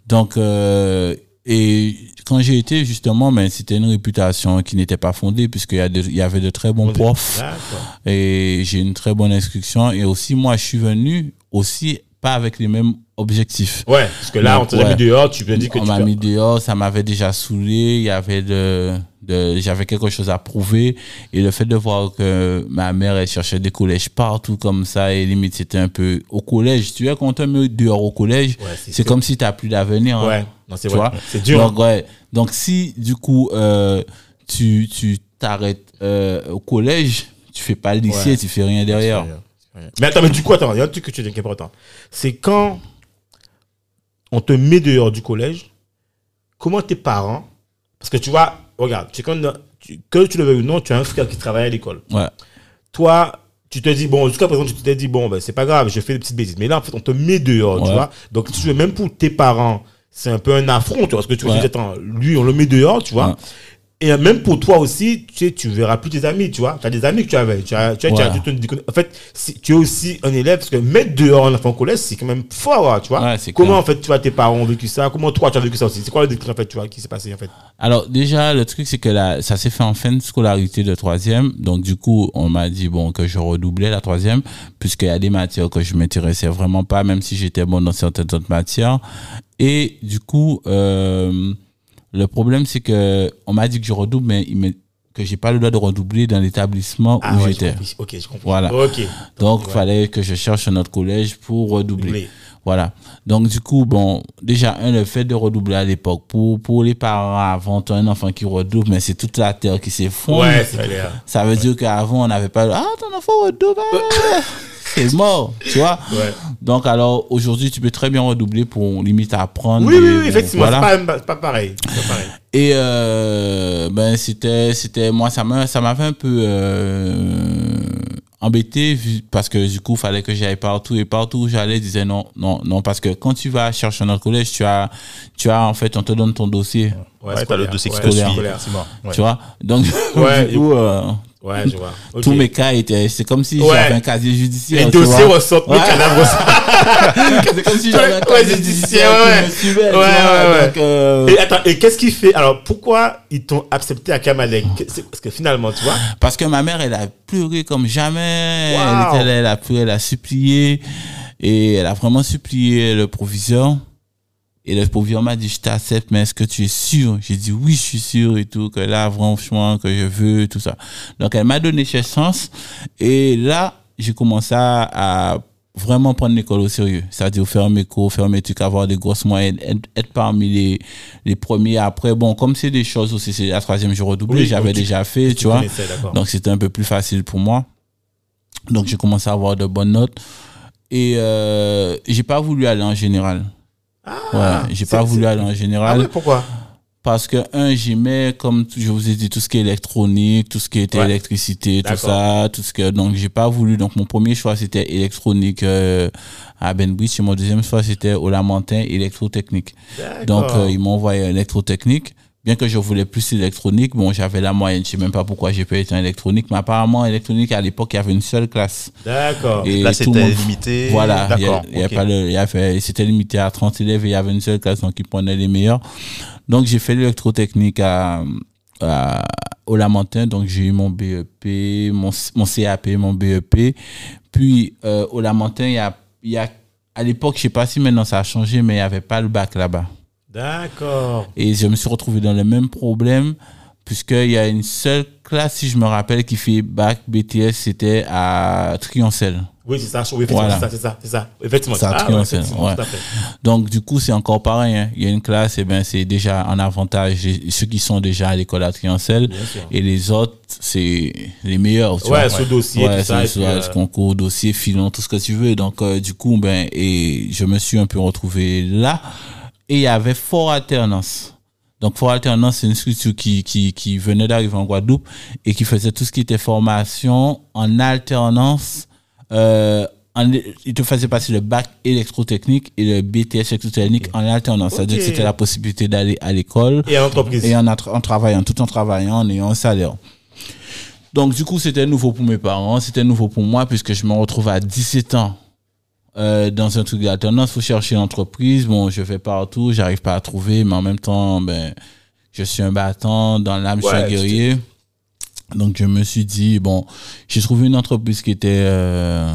Donc, euh, et quand j'ai été, justement, ben, c'était une réputation qui n'était pas fondée, puisqu'il y, a de- il y avait de très bons profs et j'ai une très bonne instruction. Et aussi, moi, je suis venu aussi pas avec les mêmes objectifs. Ouais, parce que là, Donc, on t'a ouais. mis dehors, tu peux dire que On tu m'a peux- mis dehors, ça m'avait déjà saoulé, il y avait de j'avais quelque chose à prouver et le fait de voir que ma mère elle cherchait des collèges partout comme ça et limite c'était un peu au collège, tu vois quand on te met dehors au collège, Ouais, c'est comme si tu n'as plus d'avenir. hein. Ouais, non, c'est C'est dur. Donc, ouais. Donc, si, du coup, euh, tu, tu t'arrêtes euh, au collège, tu fais pas le lycée, tu fais rien derrière. Mais attends, mais du coup, attends, il y a un truc que tu dis qui est important. C'est quand on te met dehors du collège, comment tes parents, parce que tu vois, regarde, tu, quand, que tu le veuilles ou non, tu as un frère qui travaille à l'école. Ouais. Toi, tu te dis, bon, jusqu'à présent, tu t'es dit, bon, ben, c'est pas grave, je fais des petites bêtises. Mais là, en fait, on te met dehors, tu vois. Donc, tu veux, même pour tes parents, c'est un peu un affront, tu vois. Parce que tu veux Ouais. dire, attends, lui, on le met dehors, tu vois. Et même pour toi aussi, tu sais, tu verras plus tes amis, tu vois. Tu as des amis que tu avais. Tu as, tu as, tu as- Ouais. tu te déconnectes. en fait, si- tu es aussi un élève, parce que mettre dehors un enfant au collège, c'est quand même fort, hein, tu vois. Ouais, Comment, clair. en fait, tu vois, tes parents ont vécu ça? Comment toi, tu as vécu ça aussi? C'est quoi le déclic, en fait, tu vois, qui s'est passé, en fait? Alors, déjà, le truc, c'est que là, ça s'est fait en fin de scolarité de troisième. Donc, du coup, on m'a dit, bon, que je redoublais la troisième, puisqu'il y a des matières que je m'intéressais vraiment pas, même si j'étais bon dans certaines autres matières. Et, du coup, euh, le problème, c'est que, on m'a dit que je redouble, mais il me- que j'ai pas le droit de redoubler dans l'établissement Ah où ouais, j'étais. Ok, je comprends. Voilà. Donc, il ouais. fallait que je cherche un autre collège pour redoubler. Voilà. Donc, du coup, bon, déjà, un, le fait de redoubler à l'époque, pour, pour les parents avant, t'as un enfant qui redouble, mais c'est toute la terre qui s'effondre. Ouais, c'est clair. Ça veut dire qu'avant, on n'avait pas, ah, ton enfant redouble, ah, *laughs* *laughs* c'est mort, tu vois. Ouais. Donc, alors, aujourd'hui, tu peux très bien redoubler pour limite apprendre. Oui, oui, oui, effectivement, voilà. c'est pas, pareil. C'est pas pareil. Et euh, ben c'était c'était moi ça m'a ça m'avait un peu euh, embêté vu- parce que du coup fallait que j'aille partout et partout où j'allais disais non non non parce que quand tu vas chercher un autre collège tu as tu as en fait on te donne ton dossier Ouais, t'as scolaire. le dossier Ouais, suit, scolaire. effectivement. Ouais. tu vois? Donc *laughs* Ouais, du coup euh, Ouais, je vois. Tous mes cas étaient c'est comme si Ouais. j'avais un casier judiciaire Les dossiers ressortent, Ouais. cadavre ressort. *laughs* c'est comme si j'avais un casier ouais, judiciaire ouais. qui me suivait, tu Ouais, vois. ouais. Donc, euh, Et attends, et qu'est-ce qui fait Alors, pourquoi ils t'ont accepté à Kamalek? C'est- Parce que finalement, tu vois. Parce que ma mère, elle a pleuré comme jamais. Wow. Elle, était là, elle a pleuré, elle a supplié. Et elle a vraiment supplié le proviseur. Et le proviseur m'a dit, je t'accepte, mais est-ce que tu es sûr? J'ai dit, oui, je suis sûr et tout, que là, franchement, que je veux, tout ça. Donc, elle m'a donné cette chance. Et là, j'ai commencé à, vraiment prendre l'école au sérieux. C'est-à-dire faire mes cours, faire mes trucs, avoir des grosses moyennes, être, être parmi les, les premiers. Après, bon, comme c'est des choses aussi, c'est la troisième jour redoublé, Oui, j'avais déjà fait, tu vois. Donc c'était un peu plus facile pour moi. Donc j'ai commencé à avoir de bonnes notes. Et euh, j'ai pas voulu aller en général. Ah, ouais, j'ai pas voulu aller en Ah général ouais, pourquoi? Parce que un j'aimais comme je vous ai dit tout ce qui est électronique, tout ce qui était Ouais. électricité, tout ça, tout ce que donc j'ai pas voulu donc mon premier choix c'était électronique euh, à Benbridge et mon deuxième choix c'était au Lamentin électrotechnique. Donc euh, ils m'ont envoyé électrotechnique. Bien que je voulais plus électronique, bon, j'avais la moyenne. Je sais même pas pourquoi j'ai pas été en électronique, mais apparemment, électronique, à l'époque, il y avait une seule classe. D'accord. Et Là, c'était monde- limité. Voilà, il y a- D'accord. il y a pas le, il y avait, c'était limité à 30 élèves et il y avait une seule classe, donc ils prenaient les meilleurs. Donc, j'ai fait l'électrotechnique à, à, au Lamentin, donc j'ai eu mon BEP, mon, mon CAP, mon BEP. Puis, euh, au Lamentin, il y a, il y a, à l'époque, je sais pas si maintenant ça a changé, mais il y avait pas le bac là-bas. D'accord. Et je me suis retrouvé dans le même problème, puisqu'il y a une seule classe, si je me rappelle, qui fait bac BTS, c'était à Trioncel. Oui, c'est ça. Oui, effectivement, Voilà. c'est ça, c'est ça, c'est ça. Effectivement. Ça Ah, ouais, tout. Donc, du coup, c'est encore pareil. hein. Il y a une classe, et ben, c'est déjà en avantage ceux qui sont déjà à l'école à Trioncel. Et les autres, c'est les meilleurs. Tu Ouais, vois. ce dossier, Ouais, tout ça. puis, le euh, concours, dossier, filon, tout ce que tu veux. Donc, euh, du coup, ben, et je me suis un peu retrouvé là. Et il y avait Fort Alternance. Donc, Fort Alternance, c'est une structure qui, qui, qui venait d'arriver en Guadeloupe et qui faisait tout ce qui était formation en alternance. Euh, en- il te faisait passer le bac électrotechnique et le BTS électrotechnique en alternance. C'est-à-dire que c'était la possibilité d'aller à l'école Et en entreprise. et en, en travaillant, tout en travaillant, en ayant un salaire. Donc, du coup, c'était nouveau pour mes parents, c'était nouveau pour moi, puisque je me retrouve à 17 ans euh, dans un truc d'alternance. faut chercher une entreprise. Bon, je vais partout, j'arrive pas à trouver, mais en même temps, ben, je suis un battant, dans l'âme, je suis un guerrier. Donc, je me suis dit, bon, j'ai trouvé une entreprise qui était... euh,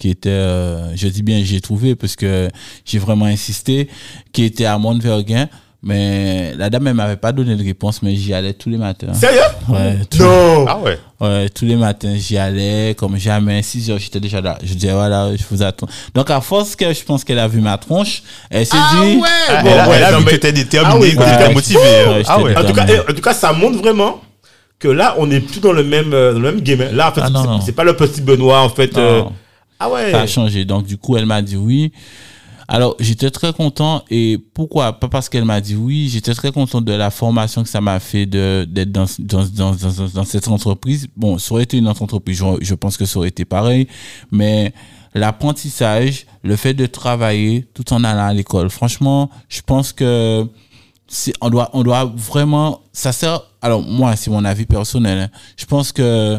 qui était, euh, je dis bien j'ai trouvé parce que j'ai vraiment insisté, qui était à Montverguin. Mais la dame, elle m'avait pas donné de réponse, mais j'y allais tous les matins. Sérieux? Ouais, tous, Non. Ah ouais. ouais, tous les matins, j'y allais, comme jamais. 6 heures, j'étais déjà là. Je disais, voilà, je vous attends. Donc, à force que je pense qu'elle a vu ma tronche, elle s'est Ah dit, ouais. Ah, bon, elle a- ouais, elle a non, vu mais- que t'étais déterminé, Ah oui, que ouais. t'étais motivé. ouais, Ah ouais. En tout, cas, eh, en tout cas, ça montre vraiment que là, on n'est plus dans le même, euh, dans le même game. Là, en fait, Ah, c'est- pas le petit Benoît, en fait. Non. euh, Ah ouais. ça a changé. Donc, du coup, elle m'a dit oui. Alors, j'étais très content. Et pourquoi? Pas parce qu'elle m'a dit oui. J'étais très content de la formation que ça m'a fait d'être dans, dans, dans, dans, cette entreprise. Bon, ça aurait été une autre entreprise. Je, je pense que ça aurait été pareil. Mais l'apprentissage, le fait de travailler tout en allant à l'école, franchement, je pense que on doit, on doit vraiment, ça sert, alors moi, c'est mon avis personnel, hein. je pense que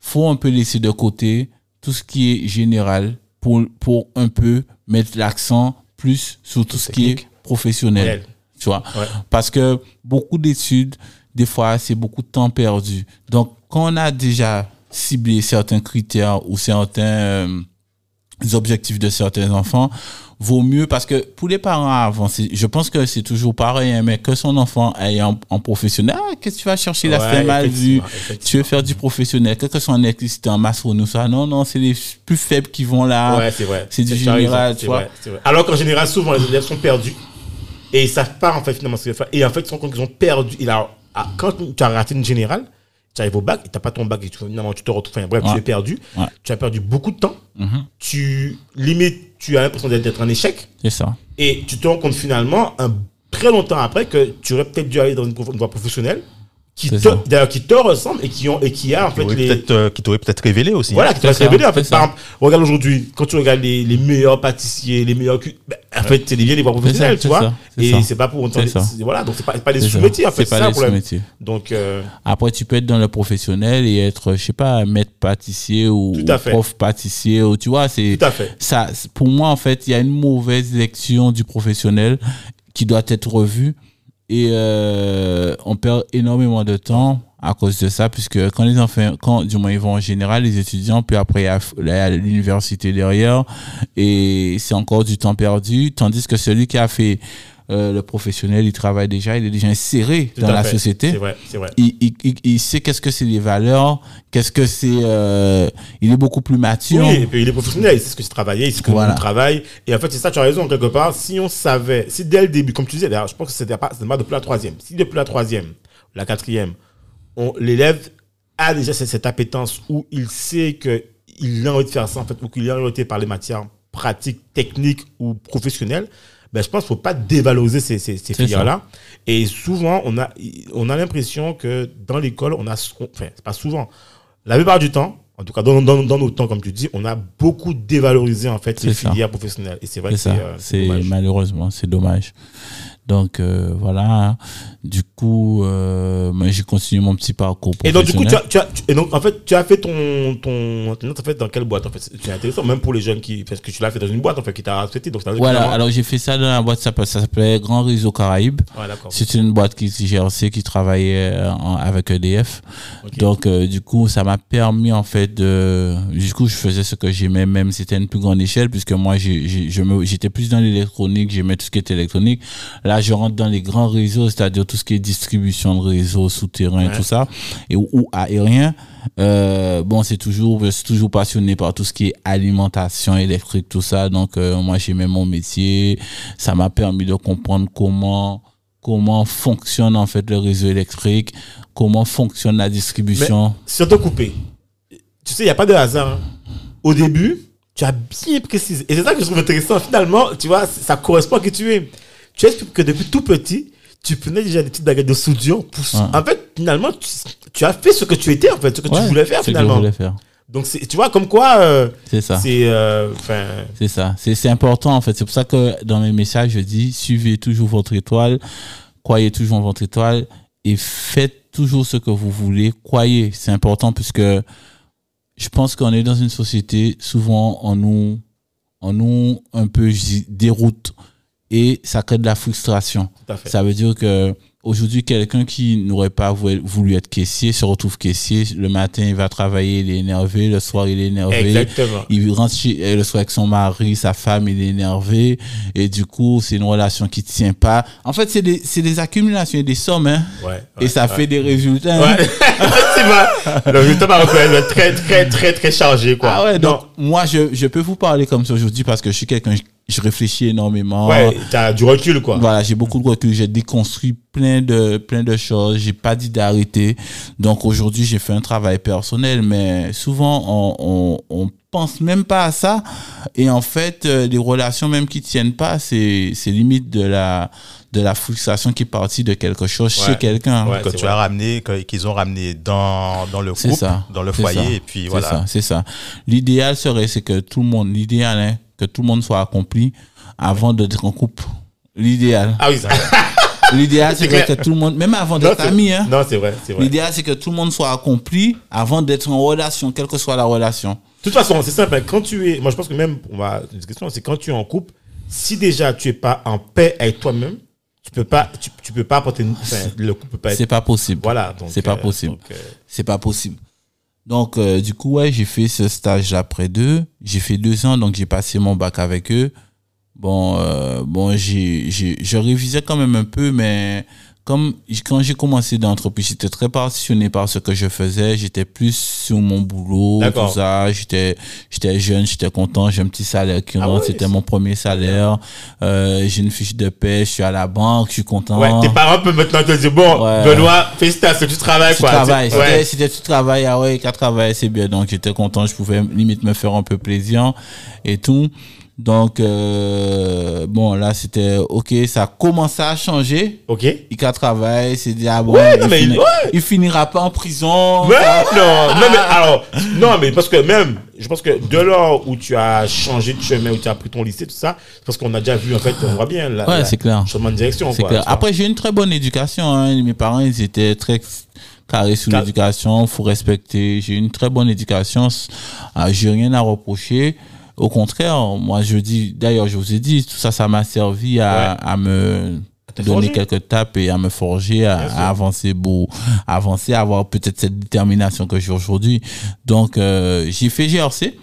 faut un peu laisser de côté tout ce qui est général pour, pour un peu mettre l'accent plus sur tout ce qui est professionnel. Réel. Tu vois? Ouais. Parce que beaucoup d'études, des fois, c'est beaucoup de temps perdu. Donc, quand on a déjà ciblé certains critères ou certains euh, objectifs de certains enfants, vaut mieux parce que pour les parents avant, je pense que c'est toujours pareil, hein, mais que son enfant aille en, en professionnel, ah, qu'est-ce que tu vas chercher? Là, Ouais, c'est mal vu. Tu veux faire du professionnel, quel que soit électricité, en maçonnerie, ou ça. Non, non, c'est les plus faibles qui vont là. Ouais, c'est vrai. C'est du raison, général, tu vois. vrai, c'est vrai. Alors qu'en général, souvent, les élèves sont perdus et ils savent pas en fait finalement ce qu'ils faire. Et en fait, ils se rendent compte qu'ils ont perdu. Et alors, ah, quand tu as raté une générale, tu arrives au bac, tu n'as pas ton bac et tu, finalement, tu te retrouves. Enfin, bref, Ouais. tu es perdu. Ouais. Tu as perdu beaucoup de temps. Mhm. Tu limite, tu as l'impression d'être d'être un échec. C'est ça. Et tu te rends compte finalement, un, très longtemps après, que tu aurais peut-être dû aller dans une, une voie professionnelle qui te, d'ailleurs, qui te ressemble et qui, ont, et qui a en Qui fait les. peut-être, euh, qui t'aurait peut-être révélé aussi. Voilà, qui C'est reste ça, révélé. En fait, par exemple, regarde aujourd'hui, quand tu regardes les, les meilleurs pâtissiers, les meilleurs ben, en fait, c'est des vieilles des voies professionnelles, ça, tu vois. ça, Et c'est pas pour c'est- Voilà, donc c'est pas, pas des sous-métiers, en fait. C'est ça le problème. Donc, euh, Après, tu peux être dans le professionnel et être, je sais pas, maître pâtissier ou prof pâtissier ou tu vois, c'est tout à fait. ça. Pour moi, en fait, il y a une mauvaise lecture du professionnel qui doit être revue et euh, on perd énormément de temps à cause de ça, puisque quand les enfants, quand du moins ils vont en général, les étudiants, puis après il y a, l'université derrière et c'est encore du temps perdu, tandis que celui qui a fait euh, le professionnel, il travaille déjà, il est déjà inséré Tout dans la fait. société C'est vrai, c'est vrai. il, il, il, il sait qu'est-ce que c'est les valeurs, qu'est-ce que c'est. euh, il est beaucoup plus mature. Oui, et puis il est professionnel, il sait ce que c'est travailler, il sait ce que Voilà. nous travaille. Et en fait, c'est ça, tu as raison, quelque part. Si on savait, si dès le début, comme tu disais, d'ailleurs, je pense que c'était pas, pas depuis la troisième. Si depuis la troisième, la quatrième, on, l'élève a déjà cette, cette appétence où il sait que il a envie de faire ça, en fait, ou qu'il est orienté par les matières pratiques, techniques ou professionnelles, ben, je pense qu'il ne faut pas dévaloriser ces, ces, ces filières-là. Et souvent, on a, on a l'impression que dans l'école, on a, enfin, c'est pas souvent, la plupart du temps, en tout cas dans, dans, dans nos temps, comme tu dis, on a beaucoup dévalorisé en fait ces C'est ça. filières professionnelles. Et c'est vrai C'est que c'est euh, malheureusement, c'est dommage. Donc euh, voilà. Du coup, euh, j'ai continué mon petit parcours Et donc, du coup, tu professionnel. as, tu as- tu- et donc, en fait, tu as fait ton, ton, en fait, dans quelle boîte, en fait? C'est intéressant, même pour les jeunes qui, parce que tu l'as fait dans une boîte, en fait, qui t'a accepté. Donc, Voilà. Alors j'ai fait ça dans la boîte. Ça, ça s'appelait Grand Réseau Caraïbes. Ouais. C'est une boîte qui GRC qui travaillait euh, en- avec EDF. Donc euh, du coup, ça m'a permis en fait de du coup, je faisais ce que j'aimais même c'était une plus grande échelle puisque moi j'étais plus dans l'électronique, j'aimais tout ce qui était électronique. Là, je rentre dans les grands réseaux, c'est-à-dire tout ce qui est distribution de réseaux souterrains Ouais. tout ça et ou, aérien. Euh, bon, c'est toujours je suis toujours passionné par tout ce qui est alimentation électrique tout ça. Donc euh, moi j'aimais mon métier, ça m'a permis de comprendre comment comment fonctionne en fait le réseau électrique, comment fonctionne la distribution. Sans te couper. Tu sais, il n'y a pas de hasard. hein. Au début, tu as bien précisé. Et c'est ça que je trouve intéressant. Finalement, tu vois, ça correspond à qui tu es. Tu expliques que depuis tout petit, tu prenais déjà des petites baguettes de soudure. Pour... Ouais. En fait, finalement, tu, tu as fait ce que tu étais, en fait, ce que Ouais, tu voulais faire, ce que je finalement. voulais faire. Donc, tu vois, comme quoi, euh, C'est ça. c'est. euh, ça. C'est important en fait. C'est pour ça que dans mes messages, je dis suivez toujours votre étoile, croyez toujours en votre étoile et faites toujours ce que vous voulez. Croyez. C'est important puisque je pense qu'on est dans une société, souvent on nous, on nous un peu déroute et ça crée de la frustration. Ça veut dire que aujourd'hui, quelqu'un qui n'aurait pas voulu être caissier se retrouve caissier. Le matin, il va travailler, il est énervé. Le soir, il est énervé. Exactement. Il rentre chez, euh, le soir avec son mari, sa femme, il est énervé. Et du coup, c'est une relation qui tient pas. En fait, c'est des, c'est des accumulations et des sommes, hein. Ouais. et ça fait des résultats. hein. *laughs* Le résultat va être très, très, très, très chargé, quoi. Ah ouais, Non. donc, moi, je, je peux vous parler comme ça aujourd'hui parce que je suis quelqu'un, je, réfléchis énormément. Ouais, t'as du recul, quoi. Voilà, j'ai beaucoup de recul, j'ai déconstruit plein de plein de choses, j'ai pas dit d'arrêter. Donc aujourd'hui, j'ai fait un travail personnel, mais souvent on, on, on pense même pas à ça et en fait, euh, les relations même qui tiennent pas, c'est c'est limite de la de la frustration qui est partie de quelque chose Ouais. chez quelqu'un. Ouais. que c'est tu vrai. as ramené, qu'ils ont ramené dans, dans le C'est couple, ça. dans le C'est foyer, ça. et puis C'est voilà. ça, c'est ça. L'idéal serait c'est que tout le monde, l'idéal hein, que tout le monde soit accompli avant d'être en couple. L'idéal. Ah oui, ça. *laughs* L'idéal, c'est que tout le monde, même avant d'être ami, hein, Non, c'est vrai, c'est vrai. De l'idéal, c'est que tout le monde soit accompli avant d'être en relation, quelle que soit la relation. toute façon, c'est simple. hein. Quand tu es, moi, je pense que même, on va, une question, c'est quand tu es en couple, si déjà tu es pas en paix avec toi-même, tu peux pas, tu, tu peux pas apporter, une- enfin, le couple peut pas être. C'est pas possible. Voilà, donc. C'est pas euh, possible. euh, C'est pas possible. Donc, euh, du coup, ouais, j'ai fait ce stage après deux. J'ai fait deux ans, donc j'ai passé mon bac avec eux. Bon, euh, bon, j'ai, j'ai, je révisais quand même un peu, mais comme quand j'ai commencé dans l'entreprise, j'étais très passionné par ce que je faisais. J'étais plus sur mon boulot, tout ça. J'étais, j'étais jeune, j'étais content. J'ai un petit salaire qui Ah rentre. C'était mon premier salaire. Euh, j'ai une fiche de paie. Je suis à la banque. Je suis content. Ouais, tes parents peuvent maintenant te dire, bon, Ouais. Benoît, félicitations, tu travailles, Tu quoi. travailles. Ouais. C'était, c'était tu travailles. Ah ouais, qu'à travailler, c'est bien. Donc, j'étais content. Je pouvais limite me faire un peu plaisir et tout. Donc, euh, bon, là, c'était OK. Ça a commencé à changer. Ok. Il dit, ah bon, Ouais, il, non, mais fini- ouais. il finira pas en prison. Mais non, non, mais alors, non, mais parce que même, je pense que de lors où tu as changé de chemin, où tu as pris ton lycée, tout ça, parce qu'on a déjà vu, en fait, on voit bien là. Ouais, c'est clair. Changement de direction, C'est quoi. clair. Après, j'ai une très bonne éducation. Hein. Mes parents, ils étaient très carrés sur Car- l'éducation. faut respecter. J'ai une très bonne éducation. Ah, j'ai rien à reprocher. Au contraire, moi, je dis, d'ailleurs, je vous ai dit, tout ça, ça m'a servi à, Ouais. à me donner quelques tapes et à me forger, à, avancer beau, à avancer, à avoir peut-être cette détermination que j'ai aujourd'hui. Donc, euh, j'ai fait GRC.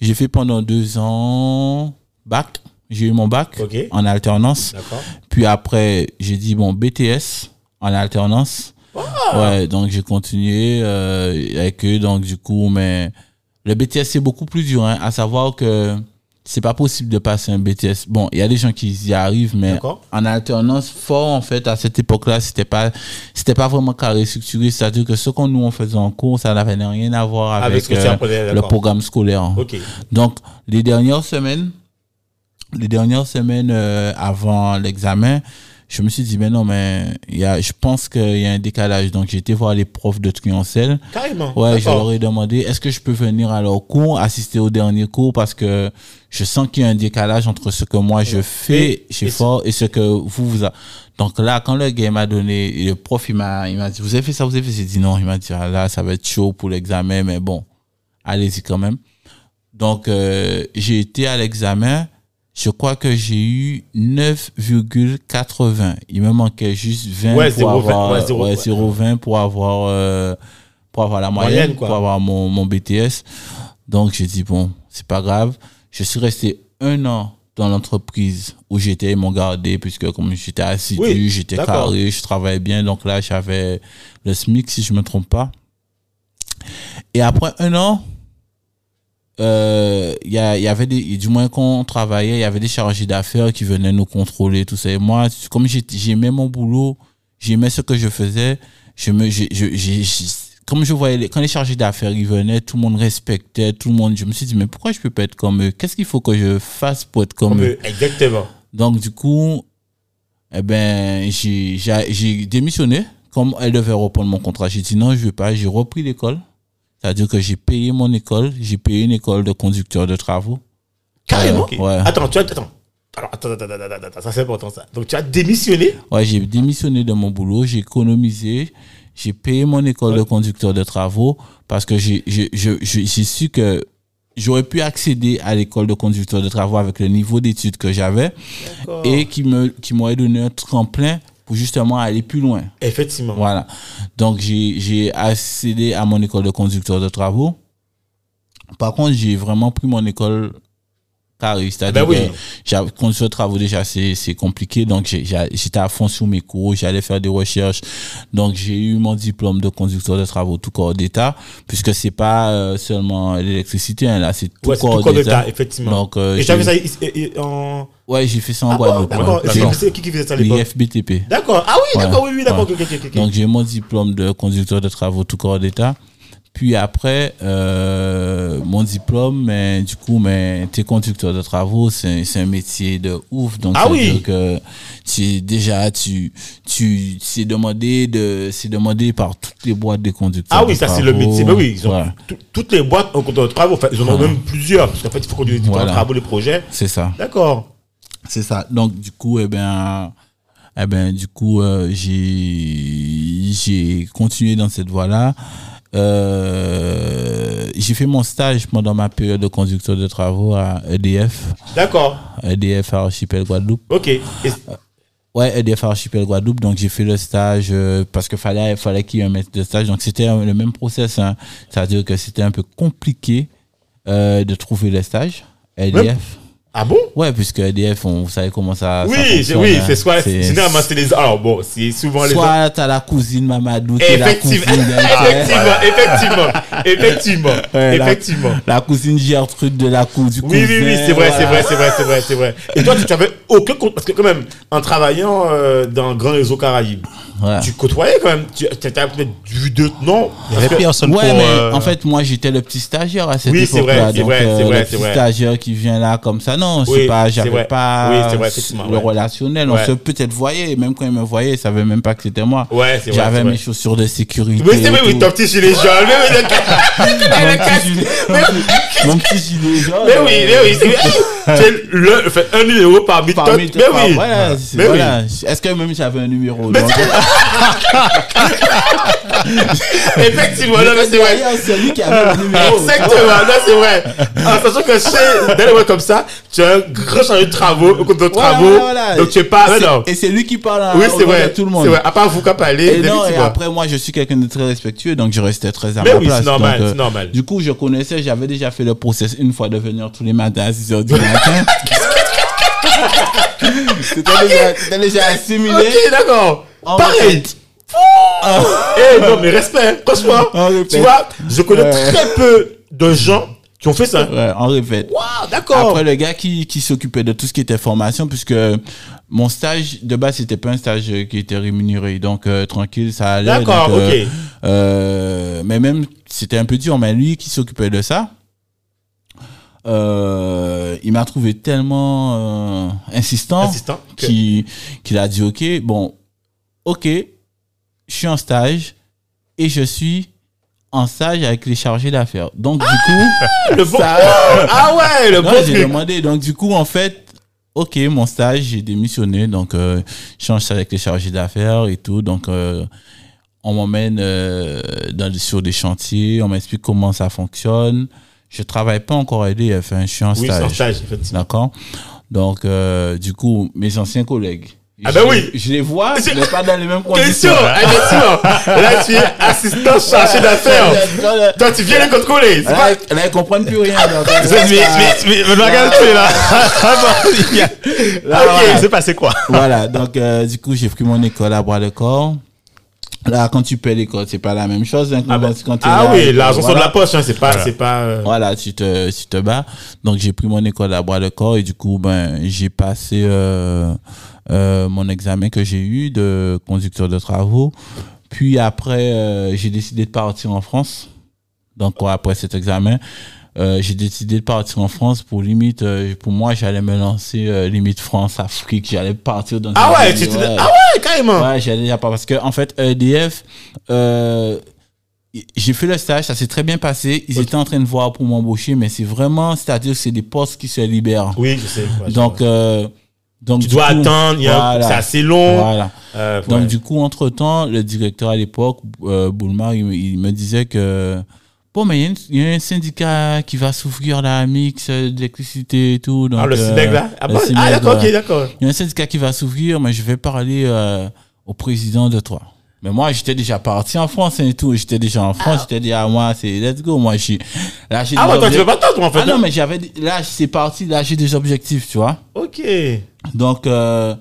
J'ai fait pendant deux ans bac. J'ai eu mon bac en alternance. Puis après, j'ai dit, bon, BTS en alternance. Ouais, donc j'ai continué euh, avec eux. Donc du coup, mais le BTS, c'est beaucoup plus dur. Hein, à savoir que c'est pas possible de passer un BTS. Bon, il y a des gens qui y arrivent, mais en alternance, fort, en fait, à cette époque-là, c'était pas, c'était pas vraiment carré structuré. C'est-à-dire que ce qu'on nous on faisait en cours, ça n'avait rien à voir Avec euh, le d'accord. programme scolaire. Ok. Donc, les dernières semaines, les dernières semaines euh, avant l'examen, je me suis dit, mais non, mais il y a, je pense qu'il y a un décalage. Donc, j'ai été voir les profs de Triancel. Carrément. Ouais, je leur ai demandé, est-ce que je peux venir à leur cours, assister au dernier cours, parce que je sens qu'il y a un décalage entre ce que moi je fais Et- chez et Fort et ce que vous, vous a... Donc là, quand le gars m'a donné, le prof, il m'a, il m'a dit, vous avez fait ça, vous avez fait ça? J'ai dit non, il m'a dit, ah, là, ça va être chaud pour l'examen, mais bon, allez-y quand même. Donc, euh, j'ai été à l'examen. Je crois que j'ai eu 9,80. Il me manquait juste 20 Ouais, pour 0,20, avoir, ouais, 0, ouais, ouais. 0,20 pour avoir, euh, pour avoir la moyenne, pour avoir mon, mon BTS. Donc, j'ai dit, bon, c'est pas grave. Je suis resté un an dans l'entreprise où j'étais, ils m'ont gardé puisque comme j'étais assidu, Oui, j'étais carré, je travaillais bien. Donc là, j'avais le SMIC, si je me trompe pas. Et après un an, euh, y, a- y avait des, du moins quand on travaillait, il y avait des chargés d'affaires qui venaient nous contrôler, tout ça. Et moi, comme j'ai- j'aimais mon boulot, j'aimais ce que je faisais, je me, je- j'ai- j'ai- comme je voyais, les- quand les chargés d'affaires ils venaient, tout le monde respectait, tout le monde, je me suis dit, mais pourquoi je peux pas être comme eux? Qu'est-ce qu'il faut que je fasse pour être comme, Comme eux? Exactement. Donc, du coup, eh ben, j'ai démissionné. Comme elle devait reprendre mon contrat, j'ai dit non, je veux pas. J'ai repris l'école. C'est-à-dire que j'ai payé mon école. J'ai payé une école de conducteur de travaux. Carrément. Ouais, ouais. Attends, tu as, attends. Alors, attends, attends, attends, attends, attends, ça c'est important ça. Donc tu as démissionné? Ouais, j'ai démissionné de mon boulot. J'ai économisé. J'ai payé mon école de conducteur de travaux parce que j'ai, j'ai, j'ai, j'ai j'ai su que j'aurais pu accéder à l'école de conducteur de travaux avec le niveau d'études que j'avais et qui me, qui m'aurait donné un tremplin pour justement aller plus loin. Effectivement. Voilà. Donc, j'ai j'ai accédé à mon école de conducteur de travaux. Par contre, j'ai vraiment pris mon école carré. C'est-à-dire Ben oui. conducteur de travaux, déjà, c'est compliqué. Donc, j'étais à fond sur mes cours. J'allais faire des recherches. Donc, j'ai eu mon diplôme de conducteur de travaux tout corps d'État, puisque c'est pas euh, seulement l'électricité, hein, là, c'est tout Ouais, corps d'État. effectivement. Donc, euh, Et fait ça en. Ouais, j'ai fait ça en Ah Guadeloupe. d'accord. C'est qui qui faisait ça à l'époque L'IFBTP. D'accord. Ah oui, Ouais. d'accord, oui, oui, d'accord. Ouais. Donc j'ai mon diplôme de conducteur de travaux tout corps d'État. Puis après, euh, mon diplôme, mais du coup, mais t'es conducteur de travaux, c'est c'est un métier de ouf. Donc Ah oui. que tu déjà tu tu c'est demandé de c'est demandé par toutes les boîtes de conducteurs. Ah oui, de ça c'est le métier. Mais oui, ils ont toutes les boîtes ont conducteur de travaux. Enfin, ils en ont même plusieurs. Parce qu'en fait, il faut conduire des Voilà. travaux, des projets. c'est ça. D'accord. C'est ça. Donc du coup, eh ben, eh ben, du coup, euh, j'ai j'ai continué dans cette voie-là. Euh, j'ai fait mon stage pendant ma période de conducteur de travaux à EDF, D'accord. EDF Archipel Guadeloupe. Ok. Et- Ouais, EDF Archipel Guadeloupe. Donc j'ai fait le stage euh, parce que fallait fallait qu'il y ait un maître de stage. Donc c'était euh, le même process. Hein. C'est-à-dire que c'était un peu compliqué euh, de trouver le stage. EDF. Ah bon? Ouais, puisque EDF, on, vous savez comment ça, ça Oui, c'est oui, hein. c'est soit généralement c'est les alors bon, c'est souvent les Soit t'as la cousine Mamadou, la Effectivement, cousine *laughs* effectivement, effectivement, effectivement, *laughs* Ouais, la- effectivement. La cousine Gertrude de la cour du Oui, oui, oui, c'est vrai, c'est vrai, c'est vrai, c'est vrai, c'est vrai. Et toi, tu avais aucun compte, parce que quand même, en travaillant euh, dans un grand réseau Caraïbes, Ouais. tu côtoyais quand même, tu as peut-être vu d'autres noms. Il y avait personne Ouais, pour. mais euh, en fait, moi, j'étais le petit stagiaire à cette Oui, c'est époque-là. vrai, c'est vrai, euh, c'est vrai, le c'est petit vrai. stagiaire qui vient là comme ça. Non, Oui, c'est pas, j'avais pas Oui, vrai, le ouais. relationnel. On Ouais. se peut-être voyait, même quand il me voyait, il savait même pas que c'était moi. Ouais, c'est vrai, J'avais mes vrai. chaussures de sécurité. Oui, c'est vrai, oui, ton petit gilet jaune. Mais oui, *laughs* Mon petit gilet- mon petit gilet jaune. mais oui, mais oui, *laughs* c'est le, fait un numéro parmi. Parmi Mais oui. Voilà, c'est- Mais oui. voilà. Est-ce que même j'avais un numéro Mais donc- *laughs* Effectivement, non, mais c'est vrai. C'est lui qui avait le numéro. Exactement, là c'est vrai. En sachant que chez boîtes comme ça, tu as un grand chargé de travaux, de Voilà, travaux. voilà. Donc tu es pas. Et c'est lui qui parle à, Oui, c'est vrai. tout le monde. C'est vrai. À part vous qu'à parler. Et non, et après, moi, je suis quelqu'un de très respectueux, donc je restais très à Mais ma oui, place. c'est normal, Donc, euh, c'est normal. Du coup, je connaissais, j'avais déjà fait le process une fois de venir tous les matins à 6 h du matin. *laughs* C'était déjà, assimilé. Ok, d'accord. Pareil. répète. Eh non, mais respect, franchement. En répète. Tu vois, je connais très peu de gens qui ont fait ça. Ouais, en répète. Waouh, d'accord. Après, le gars qui, qui s'occupait de tout ce qui était formation, puisque mon stage, de base, c'était pas un stage qui était rémunéré. Donc, euh, tranquille, ça allait. D'accord, euh, ok. euh, mais même, c'était un peu dur, mais lui qui s'occupait de ça, euh, il m'a trouvé tellement euh, insistant, Assistant. que- qu'il a dit, OK, bon, OK, je suis en stage et je suis en stage avec les chargés d'affaires. Donc, du coup, Le bon. ça- Ah ouais, le bon j'ai demandé. Donc, du coup, en fait, OK, mon stage, j'ai démissionné. Donc, euh, je change ça avec les chargés d'affaires et tout. Donc, euh, on m'emmène euh, sur des chantiers. On m'explique comment ça fonctionne. Je travaille pas encore à EDF. hein, je suis en Oui, c'est en stage. stage, effectivement. D'accord? Donc, euh, du coup, mes anciens collègues. Ah je ben les- oui. Je les vois, C'est- mais pas dans les mêmes Question, conditions. effectivement. Là, tu es assistant chargé d'affaires. Là, Toi, tu viens les contrôler. C'est pas. là, ils comprennent plus rien. donc, *laughs* Mais, mais, mais, mais, mais, regarde, tu es là. *laughs* Là, Ok, voilà. il s'est passé quoi? Voilà, donc euh, du coup, j'ai pris mon école à bras le corps. Là, quand tu paies l'école, c'est pas la même chose. hein, quand, Ah, quand ah là, oui, l'argent sort de voilà. la poche, hein, c'est pas, c'est pas. euh, Voilà, tu te, tu te bats. Donc, j'ai pris mon école à bras le corps et du coup, ben, j'ai passé euh, euh, mon examen que j'ai eu de conducteur de travaux. Puis après, j'ai décidé de partir en France. Donc, quoi, après cet examen, euh, j'ai décidé de partir en France pour limite, euh, pour moi, j'allais me lancer euh, limite France-Afrique. J'allais partir dans Ah ouais, tu ah ouais, carrément. Ouais, j'allais déjà pas parce que en fait EDF j'ai fait le stage, ça s'est très bien passé. Ils étaient en train de voir pour m'embaucher, mais c'est vraiment, c'est-à-dire que c'est des postes qui se libèrent. Oui, je sais. ouais, donc, donc tu dois coup, attendre, voilà. c'est assez long. Voilà. Euh, Donc ouais. du coup, entre temps, le directeur à l'époque, euh, Boulmar, il me disait que bon, mais il y y, a un syndicat qui va s'ouvrir la mix euh, d'électricité et tout. Donc, ah, le euh, CIMEG là Ah, bon? Ah, d'accord, ok, d'accord. Il y a un syndicat qui va s'ouvrir, mais je vais parler euh, au président de toi. Mais moi, j'étais déjà parti en France et tout. J'étais déjà en France. J'étais dit, ah, moi, c'est let's go. Moi, je. Là, j'ai Ah ouais, toi, tu veux pas toi, en fait. Ah non, hein? mais j'avais. Là, c'est parti. Là, j'ai des objectifs, tu vois. Ok. Donc, euh,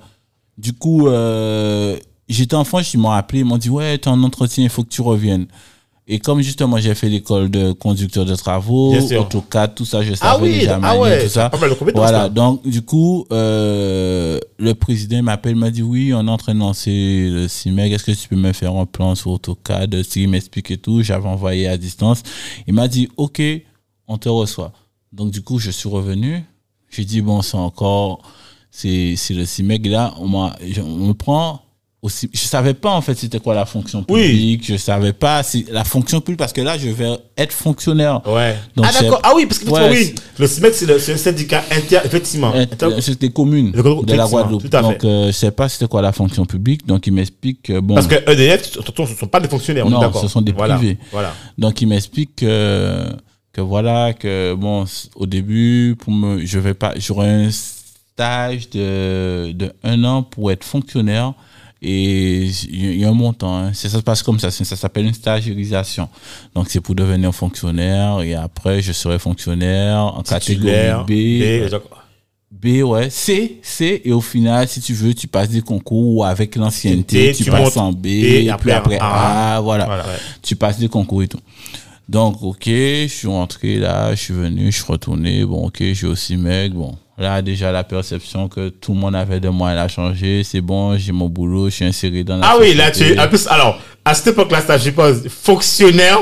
du coup, euh, j'étais en France. Ils m'ont appelé. Ils m'ont dit, ouais, t'es en entretien, il faut que tu reviennes. Et comme justement, j'ai fait l'école de conducteur de travaux. AutoCAD, tout ça, je savais Ah oui, déjà ah manier ouais, tout ça. pas mal de compétences. Voilà, là. donc du coup, euh, le président m'appelle, m'a dit oui, on est en train de lancer le CIMEG, est-ce que tu peux me faire un plan sur AutoCAD Il m'explique et tout, j'avais envoyé à distance. Il m'a dit ok, on te reçoit. Donc du coup, je suis revenu, j'ai dit bon, c'est encore, c'est c'est le CIMEG là, on, on me prend. Aussi, je savais pas en fait c'était quoi la fonction Oui. publique, je savais pas si la fonction publique parce que là je vais être fonctionnaire. Ouais. Donc, ah c'est- d'accord. Ah oui, parce que Ouais, oui, le CIMEC, c'est le- c'est un syndicat inter, effectivement. Euh, C'était communes Le de la Guadeloupe. tout à fait. Donc, euh, je sais pas c'était quoi la fonction publique. Donc, il m'explique que, bon. Parce que EDF, ce ne sont pas des fonctionnaires, on Non, ce sont des Voilà, privés. Voilà. Donc, il m'explique que, que voilà, que bon, au début, pour me, je vais pas, j'aurai un stage de, de un an pour être fonctionnaire. Et il y a un montant, hein. Ça se passe comme ça, ça s'appelle une stagiarisation. Donc c'est pour devenir fonctionnaire et après je serai fonctionnaire en Titulaire, catégorie B, B, d'accord. B, ouais, C, C, et au final, si tu veux, tu passes des concours ou avec l'ancienneté, tu, tu passes en B, et après puis après A. Voilà. Tu passes des concours et tout. Donc, ok, je suis rentré là, je suis venu, je suis retourné, bon, ok, j'ai aussi mec, bon. Là, déjà, la perception que tout le monde avait de moi, elle a changé, c'est bon, j'ai mon boulot, je suis inséré dans la Ah oui, là, tu. En plus, alors, à cette époque-là, ça, je pense, fonctionnaire.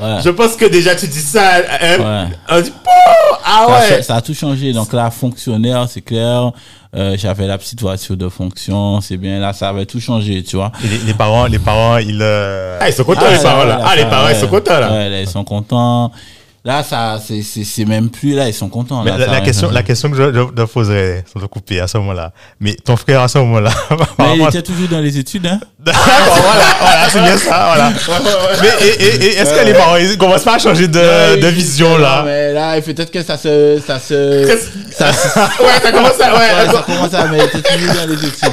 Ouais. Je pense que déjà, tu dis ça. Hein, Ouais. On dit, Pouh, ah Ça, ouais. ça- ça a tout changé. Donc là, fonctionnaire, c'est clair. Euh, J'avais la petite voiture de fonction, c'est bien. Là, ça avait tout changé, tu vois. Et les, les parents, les parents, ils. euh, Ah, ils sont contents, Ah, les là, parents, là. là, Ah, les parents, ils sont contents, là. Ouais, là, ils sont contents. Là, ça, c'est- même plus là, ils sont contents. Là, la, question, la question que je, je, je poserais, sans te couper à ce moment-là. Mais ton frère à ce moment-là. *laughs* Mais il était toujours dans les études, hein. *laughs* Voilà, voilà, c'est bien ça, voilà. Mais et, et, et est-ce que les parents, ils commencent pas à changer de, de vision, Non, là? Mais là, peut-être que ça se, ça se, *laughs* ça se, Ouais, ça commence à. Ouais, Ouais, ça commence à mais il était toujours dans les études.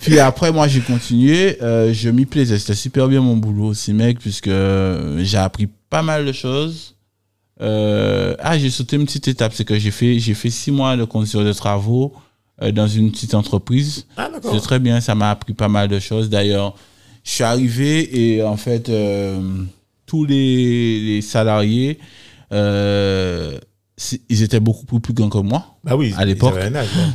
Puis après, moi, j'ai continué. euh, je m'y plaisais. C'était super bien mon boulot aussi, mec, puisque euh, j'ai appris pas mal de choses. Euh, ah, j'ai sauté une petite étape. C'est que j'ai fait, j'ai fait six mois de conducteur de travaux euh, dans une petite entreprise. Ah, C'est très bien. Ça m'a appris pas mal de choses. D'ailleurs, je suis arrivé et en fait, euh, tous les, les salariés, euh, ils étaient beaucoup plus, plus grands que moi. Bah oui. À l'époque. ouais.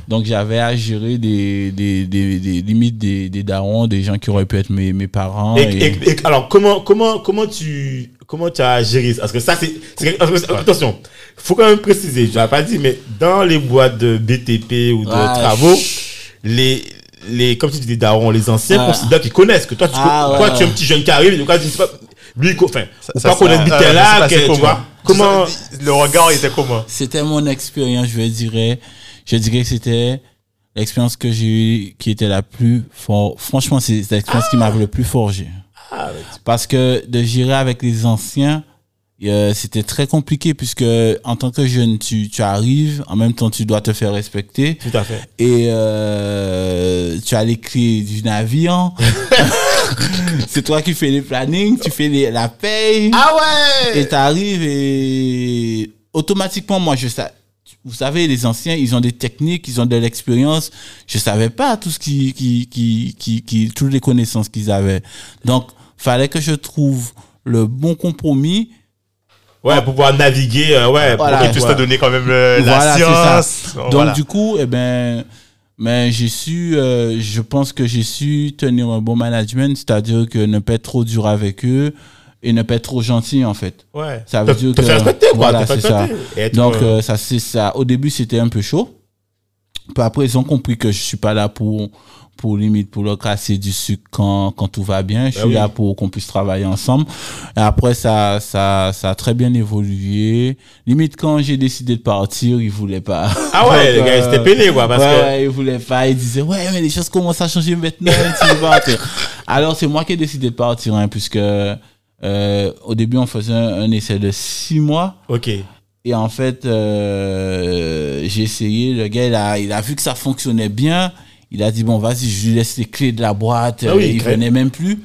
Donc j'avais à gérer des, des, des, des limites des, des darons, des gens qui auraient pu être mes, mes parents. Et, et- et- alors, comment, comment, comment tu, comment tu as géré ça? Parce que ça, c'est, attention, faut quand même préciser, je l'ai pas dit, mais dans les boîtes de BTP ou de Ah, travaux, les, les, comme tu dis, les darons, les anciens Ah. considèrent qu'ils connaissent, que toi, tu, Ah, toi, ouais, tu es un petit jeune qui arrive, donc, tu sais pas, lui, enfin, ou Ça- pas connaître ça- Bitel ça là, s'est passé que- tu vois. Comment, Le regard était comment? C'était mon expérience, je dirais. Je dirais que c'était l'expérience que j'ai eue qui était la plus forte. Franchement, c'est l'expérience qui m'a le plus forgé. Ah, Parce que de gérer avec les anciens, euh, c'était très compliqué puisque en tant que jeune, tu, tu arrives, en même temps, tu dois te faire respecter. tout à fait. et euh, tu as les clés du navire. *laughs* *laughs* c'est toi qui fais les plannings, tu fais les, la paye. Ah ouais! Et t'arrives et automatiquement, moi, je sais. Vous savez, les anciens, ils ont des techniques, ils ont de l'expérience. Je savais pas tout ce qui, qui, qui, qui, qui toutes les connaissances qu'ils avaient. Donc, fallait que je trouve le bon compromis. Ouais, pour pouvoir naviguer, euh, ouais. Voilà. pour que tu tu te donner quand même le- la Voilà, science. Donc, Voilà. du coup, eh ben, mais j'ai su, euh, je pense que j'ai su tenir un bon management, c'est-à-dire que ne pas être trop dur avec eux et ne pas être trop gentil, en fait. Ouais. Ça veut Te- dire te que- faire respecter, quoi. voilà, c'est ça. être, Donc, euh, euh, ça, c'est ça. Au début, c'était un peu chaud. Puis après, ils ont compris que je suis pas là pour, pour limite, pour leur casser du sucre quand, quand tout va bien. Je Bah suis oui. là pour qu'on puisse travailler ensemble. Et après, ça, ça, ça a très bien évolué. Limite, quand j'ai décidé de partir, ils voulaient pas. Ah ouais, les Donc, gars, ils euh, étaient peinés, quoi, parce ouais, que. ouais, ils voulaient pas. Ils disaient, ouais, mais les choses commencent à changer maintenant. tu. Alors, c'est moi qui ai décidé de partir, hein, puisque, euh, au début, on faisait un, un essai de six mois. Ok. Et en fait, euh, j'ai essayé. Le gars, il a, il a vu que ça fonctionnait bien. Il a dit, bon, vas-y, je lui laisse les clés de la boîte. Ah oui, Euh, il venait même plus.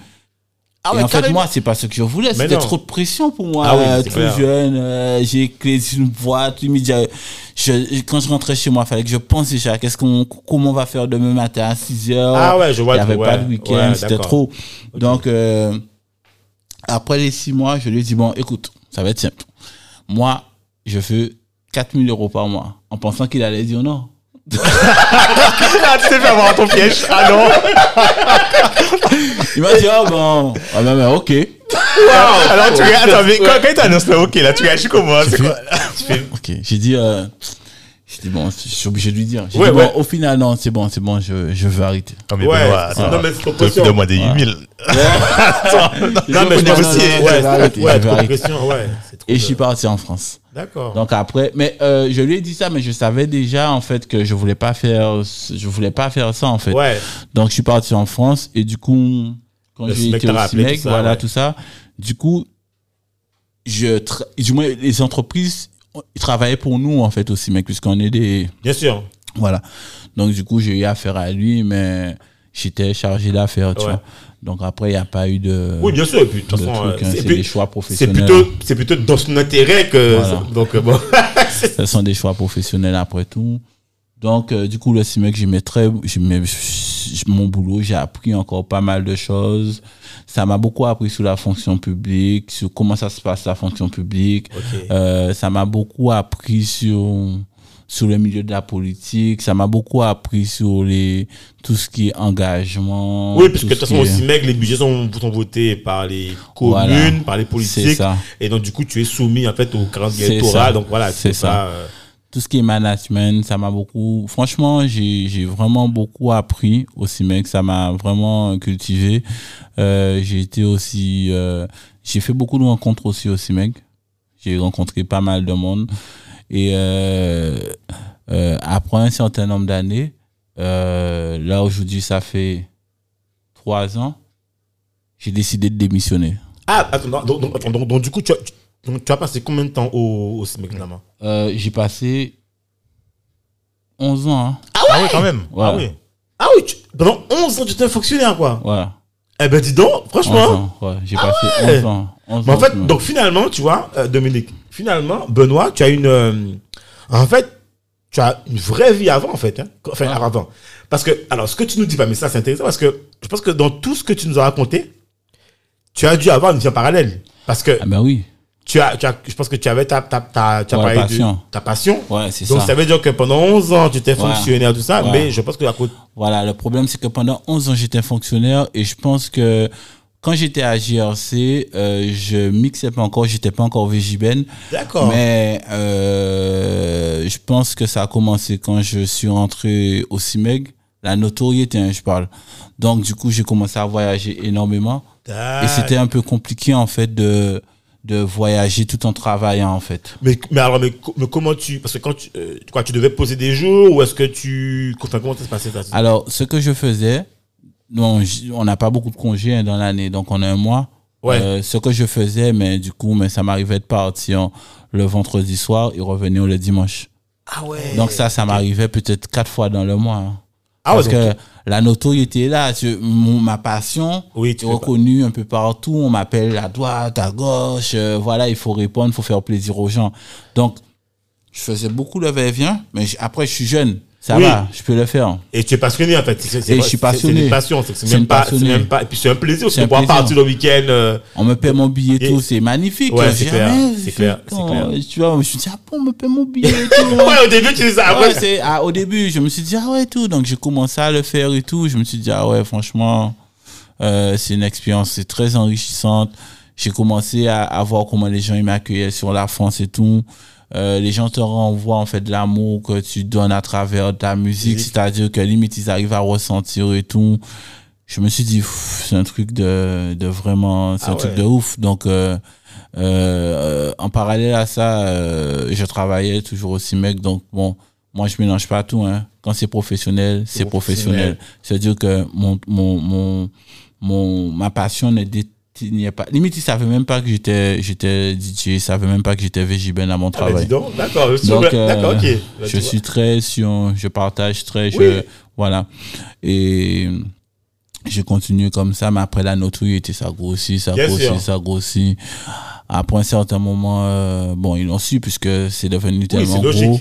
Ah et en fait, moi, c'est pas ce que je voulais. C'était trop de pression pour moi. Ah oui, euh, c'est tout clair. jeune, euh, j'ai clés d'une boîte. Limite, j'ai- je, quand je rentrais chez moi, il fallait que je pense déjà qu'est-ce qu'on, comment on va faire demain matin à 6 heures? Ah ouais, je vois Il n'y avait pas de week-end, Ouais, c'était trop. Donc, euh, après les six mois, je lui ai dit, bon, écoute, ça va être simple. Moi, je veux 4000 euros par mois, en pensant qu'il allait dire non. Ah, tu t'es fait avoir ton piège. Ah non. Il m'a dit, oh bon, ah ben, ben, ok. Alors, tu réagis, attends, mais quand, quand il t'annonce le OK, là, tu réagis comment? C'est quoi? Ok, j'ai dit, euh, j'ai dit, bon, je suis obligé de lui dire. J'ai Ouais, dit, ouais. bon, au final, non, c'est bon, c'est bon, je, je veux arrêter. Non, mais Ouais, c'est- attends, non, mais c'est trop toi, tu pression. donnes-moi des 8000. *laughs* Non, mais je Non, non, pense non, aussi. Ouais, vais arrêter, ouais, ouais. Et je suis parti en France. D'accord. Donc après, mais euh, je lui ai dit ça, mais je savais déjà en fait que je voulais pas faire, je voulais pas faire ça en fait. Ouais. Donc je suis parti en France et du coup, quand j'ai été au ça, voilà ouais. tout ça, du coup, je, du moins les entreprises, ils travaillaient pour nous en fait aussi, mec, puisqu'on est des, Bien sûr. voilà. Donc du coup, j'ai eu affaire à lui, mais j'étais chargé d'affaires, tu Ouais. vois. Donc après, il n'y a pas eu de, Oui, bien sûr. Et puis, de toute façon, trucs, euh, hein, c'est- des choix c'est professionnels. plutôt, c'est plutôt dans son intérêt que. Voilà. Donc, euh, bon. *laughs* Ce sont des choix professionnels après tout. Donc, euh, du coup, le CIMEC, j'aimais très, j'aimais j- mon boulot, j'ai appris encore pas mal de choses. Ça m'a beaucoup appris sur la fonction publique, sur comment ça se passe la fonction publique. Euh, ça m'a beaucoup appris sur sur le milieu de la politique. Ça m'a beaucoup appris sur les tout ce qui est engagement. Oui, parce que de toute façon, est- aussi, mec, les budgets sont, sont votés par les communes, Voilà. par les c'est politiques. ça. Et donc, du coup, tu es soumis, en fait, au grand C'est électoral. Donc, voilà, C'est ça. euh, tout ce qui est management, ça m'a beaucoup. Franchement, j'ai j'ai vraiment beaucoup appris au CIMEC. Ça m'a vraiment cultivé. Euh, j'ai été aussi. euh, j'ai fait beaucoup de rencontres aussi au CIMEC. J'ai rencontré pas mal de monde. Et euh, euh, après un certain nombre d'années, euh, là aujourd'hui, ça fait trois ans, j'ai décidé de démissionner. Ah, attends, donc, donc, attends, donc, donc, du coup, tu as, tu- donc, tu as passé combien de temps au, au CIMEC, Euh, j'ai passé 11 ans. Hein. Ah oui, quand même. Ah oui. Ah oui, tu- pendant 11 ans, tu étais un fonctionnaire, quoi. Voilà. Eh ben, dis donc, 11 franchement. ans, ouais. J'ai passé ouais. 11 ans. 11 Mais en fait, donc finalement, tu vois, euh, Dominique, finalement, Benoît, tu as une. euh, en fait, tu as une vraie vie avant, en fait. Hein, enfin, Ouais. avant. Parce que, alors, ce que tu nous dis pas, mais ça, c'est intéressant, parce que je pense que dans tout ce que tu nous as raconté, tu as dû avoir une vie en parallèle. Parce que Ah ben oui. tu as, tu as, je pense que tu avais ta, ta, ta, tu as Ouais, parlé passion. de ta passion. Ouais, c'est Donc, ça. ça veut dire que pendant 11 ans, tu étais fonctionnaire, tout ça, mais je pense que à côté. Voilà, le problème, c'est que pendant 11 ans, j'étais fonctionnaire et je pense que quand j'étais à GRC, euh, je mixais pas encore, j'étais pas encore VJBen. D'accord. Mais euh, je pense que ça a commencé quand je suis rentré au CIMEG. La notoriété, hein, je parle. Donc, du coup, j'ai commencé à voyager énormément. Et c'était un peu compliqué, en fait, de, de voyager tout en travaillant, en fait. Mais, mais alors, mais comment tu. Parce que quand tu. euh, quoi, tu devais poser des jours ou est-ce que tu. Enfin, comment ça se passait ça? Alors, ce que je faisais, non, on n'a pas beaucoup de congés hein, dans l'année, donc on a un mois. Ouais. Euh, ce que je faisais, mais du coup, mais ça m'arrivait de partir le vendredi soir et revenir le dimanche. Ah ouais. Donc ça, ça m'arrivait peut-être quatre fois dans le mois. hein. Ah ouais, Parce donc- que la notoriété est là. Mon- ma passion Oui, tu est reconnue un peu partout. On m'appelle à droite, à gauche. euh, voilà, il faut répondre, il faut faire plaisir aux gens. Donc, je faisais beaucoup le va-et-vient, mais après, je suis jeune. Ça Oui. va, je peux le faire. Et tu es passionné en fait. C'est- Et je suis c'est- C'est passionné. une passion. C'est même passionné. même pas. Et puis c'est un plaisir aussi de pouvoir partir le week-end. euh, On me paie mon billet et tout, c'est magnifique. Ouais, Je c'est clair, c'est clair, clair. Tu vois, je me suis dit, ah bon, on me paie mon billet et tout. *laughs* Ouais, au début tu dis ça. Ah Après, ouais, c'est, ah, au début, je me suis dit, ah ouais, tout. Donc, j'ai commencé à le faire et tout. Je me suis dit, ah ouais, franchement, euh, c'est une expérience, c'est très enrichissante. J'ai commencé à, à voir comment les gens ils m'accueillaient sur la France et tout. Euh, les gens te renvoient en fait de l'amour que tu donnes à travers ta musique, c'est-à-dire que limite ils arrivent à ressentir et tout. Je me suis dit, c'est un truc de, de vraiment, c'est Ah un truc de ouf. Donc, euh, euh, en parallèle à ça, euh, je travaillais toujours au CIMEC. Donc, bon, moi, je mélange pas tout. Hein. Quand c'est professionnel, c'est professionnel. C'est-à-dire que mon, mon, mon, mon, ma passion ne détenait pas. Limite, ils savaient même pas que j'étais, j'étais DJ, ils savaient même pas que j'étais VJBen à mon Ah, travail. dis donc. D'accord. euh, D'accord, ok. Bah, je vois. suis très sur, je partage très, je, voilà. Et j'ai continué comme ça, mais après la notoriété, ça grossit, ça Bien grossit, sûr. ça grossit. Après un certain moment, euh, bon, ils l'ont su puisque c'est devenu tellement gros.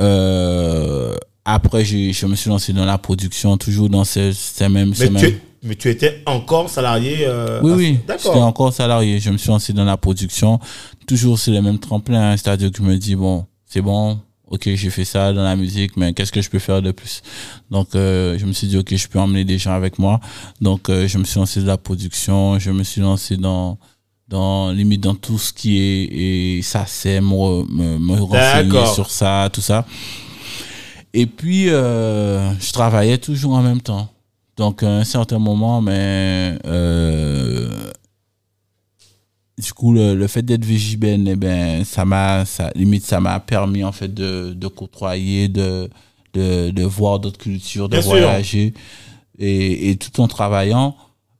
Euh, après, je me suis lancé dans la production, toujours dans ces, ces mêmes, ces mêmes- mais tu étais encore salarié. euh, oui, à- oui. J'étais D'accord. encore salarié. Je me suis lancé dans la production. Toujours sur les mêmes tremplins. hein. C'est-à-dire que je me dis, bon, c'est bon. Ok, j'ai fait ça dans la musique, mais qu'est-ce que je peux faire de plus? Donc, euh, je me suis dit, ok, je peux emmener des gens avec moi. Donc, euh, je me suis lancé dans la production. Je me suis lancé dans, dans, limite dans tout ce qui est, et ça c'est me, me, me renseigner sur ça, tout ça. Et puis, euh, je travaillais toujours en même temps. Donc, à un certain moment, mais euh, du coup, le, le fait d'être VJBN, eh ben, ça m'a, ça, limite, ça m'a permis en fait de, de côtoyer, de, de, de voir d'autres cultures, de Bien voyager. Et, et tout en travaillant,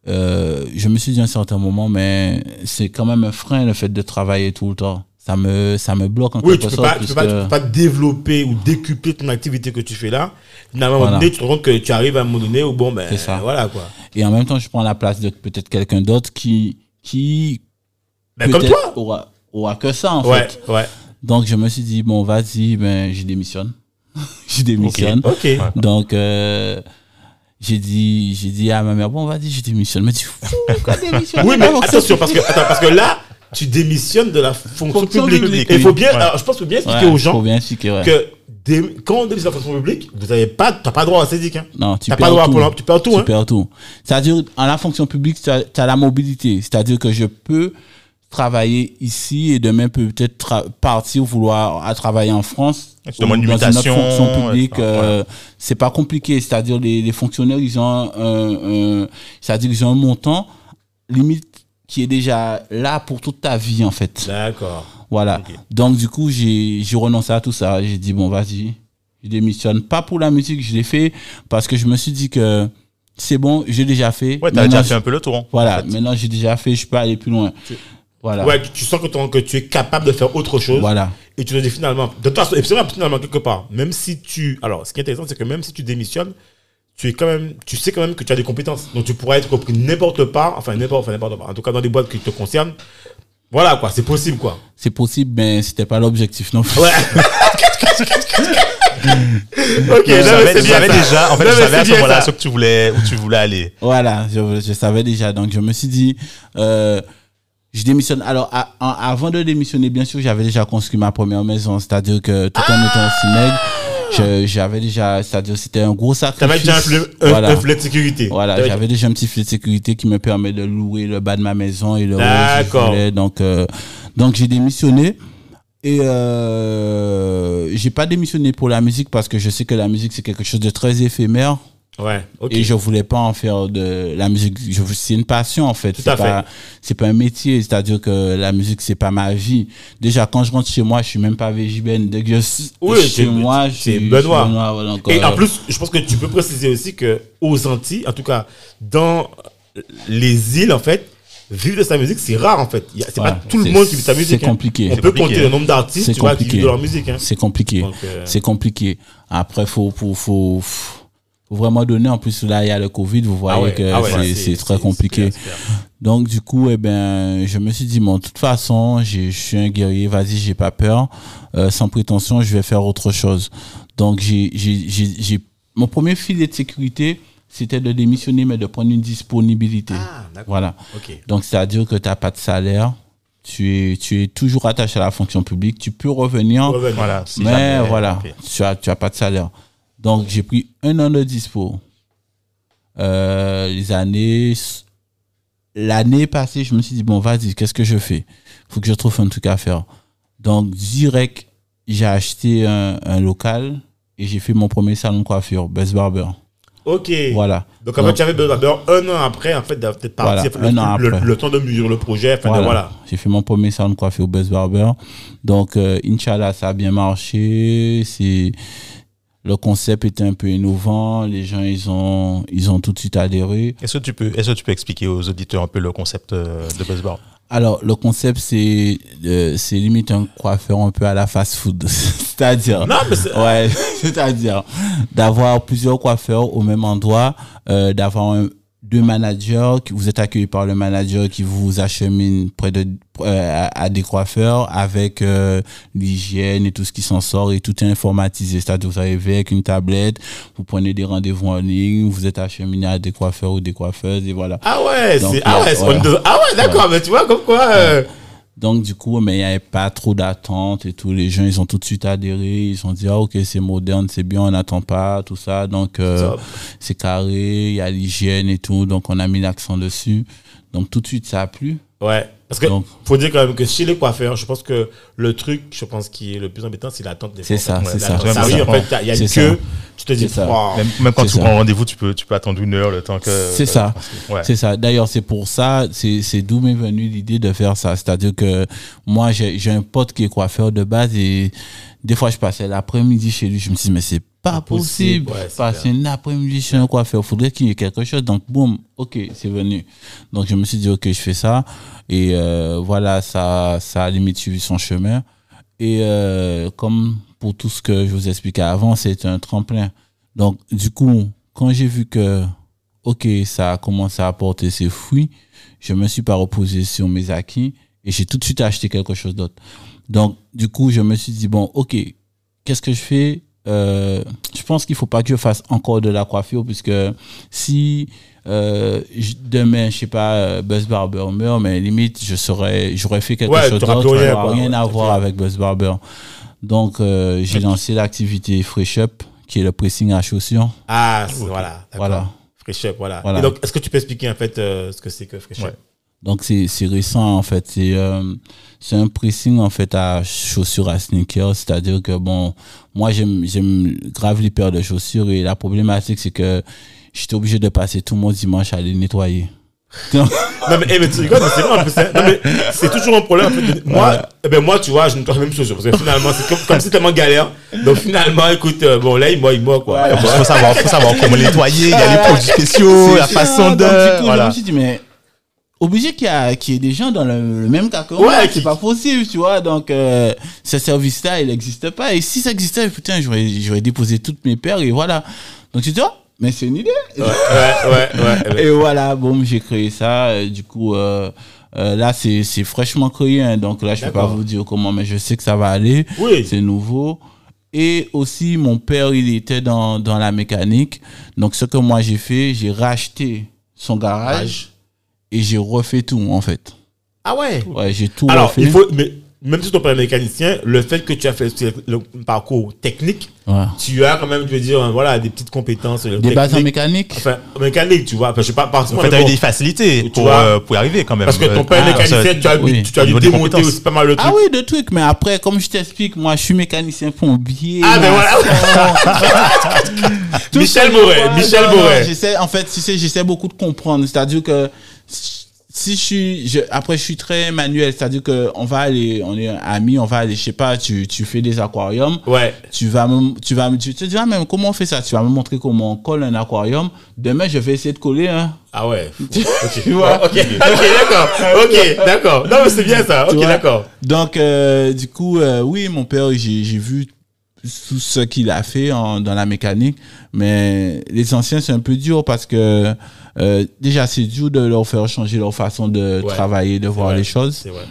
euh, je me suis dit à un certain moment, mais c'est quand même un frein le fait de travailler tout le temps. Ça me, ça me bloque en Oui, tu quelque peux, sorte. pas, tu, peux pas, tu peux pas développer ou décupler ton activité que tu fais là. Finalement, à un moment Voilà. donné, tu te rends compte que tu arrives à un moment donné où, bon, ben, ça. voilà, quoi. Et en même temps, je prends la place de peut-être quelqu'un d'autre qui, qui Ben, comme toi. aura, aura que ça, en Ouais, fait. ouais. Donc, je me suis dit, bon, vas-y, ben, je démissionne. *laughs* je démissionne. Ok. Donc, euh, j'ai dit, j'ai dit à ma mère, bon, vas-y, je démissionne. Mais tu fous, *laughs* quoi, démissionner? Oui, mais attention, parce que, attends, parce que là, tu démissionnes de la fonction, Fonction publique. publique, Et il faut bien, Ouais. alors, je pense qu'il faut bien expliquer Ouais, aux faut gens bien expliquer, ouais. que quand on de la fonction publique, vous n'avez pas, t'as pas droit à syndic, hein. Non, tu T'as perds pas droit à tout. Emploi, tu perds tout, Tu hein. perds tout. C'est-à-dire, en la fonction publique, tu as, la mobilité. C'est-à-dire que je peux travailler ici et demain peut-être partir vouloir à travailler en France ou dans une autre fonction publique etc. euh, c'est pas compliqué c'est-à-dire les, les fonctionnaires ils ont un, un- un- c'est-à-dire ils ont un montant limite qui est déjà là pour toute ta vie en fait D'accord. voilà. Donc, du coup, j'ai renoncé à tout ça. J'ai dit, bon, vas-y, je démissionne. Pas pour la musique, je l'ai fait parce que je me suis dit que c'est bon, j'ai déjà fait. Ouais, t'as déjà fait un peu le tour. hein, Voilà, en fait. maintenant j'ai déjà fait, je peux aller plus loin. Voilà. Ouais, tu- sens que, que tu es capable de faire autre chose. Voilà. Et tu te dis finalement, de toute façon, et finalement, quelque part, même si tu, alors, ce qui est intéressant, c'est que même si tu démissionnes, tu es quand même, tu sais quand même que tu as des compétences. Donc, tu pourrais être repris n'importe part, enfin, n'importe, enfin, n'importe part. En tout cas, dans des boîtes qui te concernent. Voilà, quoi, c'est possible, quoi. C'est possible, mais c'était pas l'objectif non plus. Ouais. *laughs* ok, mais savais, bien savais déjà, en fait, Non, mais savais à ce moment-là ce que tu voulais, où tu voulais aller. Voilà, je, je savais déjà. Donc, je me suis dit, euh, je démissionne. Alors, à- avant de démissionner, bien sûr, j'avais déjà construit ma première maison. C'est-à-dire que tout en étant aussi maigre, je- j'avais déjà, c'est-à-dire c'était un gros sacrifice. T'avais déjà un un, Voilà. un filet de sécurité. Voilà, j'avais déjà un petit filet de sécurité qui me permet de louer le bas de ma maison et le D'accord. Donc, euh, donc j'ai démissionné. Et euh, j'ai pas démissionné pour la musique parce que je sais que la musique c'est quelque chose de très éphémère Ouais, et je voulais pas en faire de la musique. C'est une passion en fait. Tout C'est à fait. pas, c'est pas un métier. C'est-à-dire que la musique c'est pas ma vie. Déjà quand je rentre chez moi, je suis même pas végibène. Dès que je suis Oui, chez c'est- moi, je c'est suis Benoît. donc, Et en plus, je pense que tu peux préciser aussi que aux Antilles, en tout cas, dans les îles, en fait, vivre de sa musique, c'est rare, en fait. C'est Ouais, pas tout le monde qui vit de sa musique. c'est hein. compliqué. On C'est peut compliqué, compter hein. le nombre d'artistes, qui vivent de leur musique. hein. C'est compliqué. Euh, C'est compliqué. Après, faut, faut, faut, faut vraiment donner. En plus, là, il y a le Covid. Vous voyez Ah ouais, que ah ouais, c'est- très compliqué. Donc, du coup, eh ben, je me suis dit, bon, de toute façon, je suis un guerrier. Vas-y, j'ai pas peur. Euh, sans prétention, je vais faire autre chose. Donc, j'ai, mon premier filet de sécurité, c'était de démissionner, mais de prendre une disponibilité. Ah, d'accord. Voilà. Donc, c'est-à-dire que tu n'as pas de salaire. Tu es, tu es toujours attaché à la fonction publique. Tu peux revenir. Revenir. Voilà. si Mais voilà, tu as, tu as pas de salaire. Donc, j'ai pris un an de dispo. Euh, les années, l'année passée, je me suis dit, bon, vas-y, qu'est-ce que je fais? Faut que je trouve un truc à faire. Donc, direct, j'ai acheté un, un local et j'ai fait mon premier salon de coiffure, Best Barber. Ok. Voilà. Donc, en fait, tu avais besoin d'abord un an après, en fait, parti, Voilà, le, un an le- après. le temps de mesurer le projet, enfin, de- Voilà. voilà. J'ai fait mon premier salon de coiffure au Best Barber. Donc, euh, Inch'Allah, ça a bien marché. C'est, le concept était un peu innovant. Les gens, ils ont, ils ont tout de suite adhéré. Est-ce que tu peux, est-ce que tu peux expliquer aux auditeurs un peu le concept euh, de Buzzboard Alors, le concept, c'est, euh, c'est limite un coiffeur un peu à la fast food. *laughs* c'est-à-dire. Non, mais c'est- Ouais, *laughs* c'est-à-dire d'avoir plusieurs coiffeurs au même endroit, euh, d'avoir un- deux managers, vous êtes accueilli par le manager qui vous achemine près de euh, à, à des coiffeurs avec euh, l'hygiène et tout ce qui s'en sort et tout est informatisé. C'est-à-dire vous arrivez avec une tablette, vous prenez des rendez-vous en ligne, vous êtes acheminé à des coiffeurs ou des coiffeuses et voilà. Ah ouais, c'est, ah là, ouais, voilà. ah ouais, d'accord, mais tu vois, comme quoi, euh, Donc, du coup, mais il n'y avait pas trop d'attente et tout. Les gens, ils ont tout de suite adhéré. Ils ont dit, ah, ok, c'est moderne, c'est bien, on n'attend pas, tout ça. Donc, euh, c'est carré, il y a l'hygiène et tout. Donc, on a mis l'accent dessus. Donc, tout de suite, ça a plu. Ouais. Parce que, Donc- faut dire quand même que chez les coiffeurs, je pense que le truc, je pense, qui est le plus embêtant, c'est l'attente des C'est ça, c'est ça, Ah oui, ça. en fait, il y a une queue, ça. tu te dis, wow. Même, même quand tu prends rendez-vous, tu peux, tu peux attendre une heure le temps que. C'est ça. Ouais. C'est ça. D'ailleurs, c'est pour ça, c'est c'est d'où m'est venue l'idée de faire ça. C'est-à-dire que moi, j'ai j'ai un pote qui est coiffeur de base et des fois, je passais l'après-midi chez lui. Je me suis dit, mais c'est pas possible. Ouais, c'est Passer un après-midi chez un coiffeur. Faudrait qu'il y ait quelque chose. Donc, boum, ok, c'est venu. Donc, je me suis dit, ok, je fais ça. Et euh, voilà, ça, ça a limite suivi son chemin. Et euh, comme pour tout ce que je vous expliquais avant, c'est un tremplin. Donc, du coup, quand j'ai vu que, OK, ça a commencé à porter ses fruits, je me suis pas reposé sur mes acquis et j'ai tout de suite acheté quelque chose d'autre. Donc, du coup, je me suis dit, bon, OK, qu'est-ce que je fais? Euh, je pense qu'il faut pas que je fasse encore de la coiffure puisque si euh, demain, je sais pas, euh, Buzz Barber meurt, mais limite, je serais, j'aurais fait quelque Ouais, chose d'autre, rien, quoi. rien à voir avec Buzz Barber. Donc, euh, j'ai lancé l'activité Fresh Up, qui est le pressing à chaussures. Ah, voilà. Voilà. Fresh Up, voilà. Voilà. Et donc, est-ce que tu peux expliquer en fait euh, ce que c'est que Fresh Up? Ouais. Donc c'est c'est récent en fait. C'est euh, c'est un pressing en fait à chaussures à sneakers, c'est-à-dire que bon, moi j'aime j'aime grave les paires de chaussures et la problématique c'est que j'étais obligé de passer tout mon dimanche à les nettoyer. Donc, *laughs* Non mais, eh, mais tu rigoles, c'est vrai en plus. hein. Non mais c'est toujours un problème en fait. de- Moi, eh ben moi, tu vois, je ne nettoie la même chose parce que finalement, c'est comme comme c'est tellement galère. Donc finalement, écoute, euh, bon là, il moi, il moi quoi. Il faut savoir, faut savoir comment nettoyer. Il y a les produits spéciaux, la façon de. Donc, du coup, voilà. je me suis dit mais obligé qu'il y, a- qu'il y ait des gens dans le, le même cas que Ouais, moi, c'est pas possible, tu vois. Donc euh, ce service-là, il n'existe pas. Et si ça existait, putain, j'aurais j'aurais déposé toutes mes paires et voilà. Donc tu dis, oh, mais c'est une idée. Ouais, ouais, ouais. *laughs* Et voilà, bon, j'ai créé ça. euh, Du coup, euh, euh, là, c'est c'est fraîchement créé. hein, donc là, je peux pas vous dire comment, mais je sais que ça va aller. Oui. C'est nouveau. Et aussi, mon père, il était dans, dans la mécanique. Donc, ce que moi, j'ai fait, j'ai racheté son garage et j'ai refait tout, en fait. Ah ouais? Ouais, j'ai tout Alors, refait. il faut, mais même si ton père est mécanicien, le fait que tu as fait le parcours technique, Ouais. tu as quand même, je veux dire, voilà, des petites compétences. euh, Des bases en mécanique. Enfin, mécanique, tu vois. Enfin, je sais pas, par En fait, t'as eu des facilités Tu pour, vois. euh, pour y arriver quand même. Parce que ton Euh, père est ah, mécanicien, ça- tu as, oui. tu as Au dû démonter compétences. aussi pas mal de trucs. Ah oui, de trucs. Mais après, comme je t'explique, moi, je suis mécanicien plombier. Ah, ben. *laughs* Tout Michel Moret, Michel Moret. J'essaie, en fait, tu sais, j'essaie beaucoup de comprendre. C'est-à-dire que si je suis, je, après, je suis très manuel. C'est-à-dire que on va aller, on est amis, on va aller, je sais pas, tu, tu fais des aquariums. Ouais. Tu vas me, tu vas me, tu te dis, ah, même, comment on fait ça? Tu vas me montrer comment on colle un aquarium. Demain, je vais essayer de coller, hein. Ah ouais. *laughs* Ok. Tu *laughs* vois? Ok, ok, d'accord. Ok, d'accord. Non, mais c'est bien ça. Ok, d'accord. Donc, euh, du coup, euh, oui, mon père, j'ai j'ai vu tout ce qu'il a fait en- dans la mécanique, mais les anciens, c'est un peu dur parce que euh, déjà, c'est dur de leur faire changer leur façon de Ouais. travailler, de voir les choses. C'est vrai.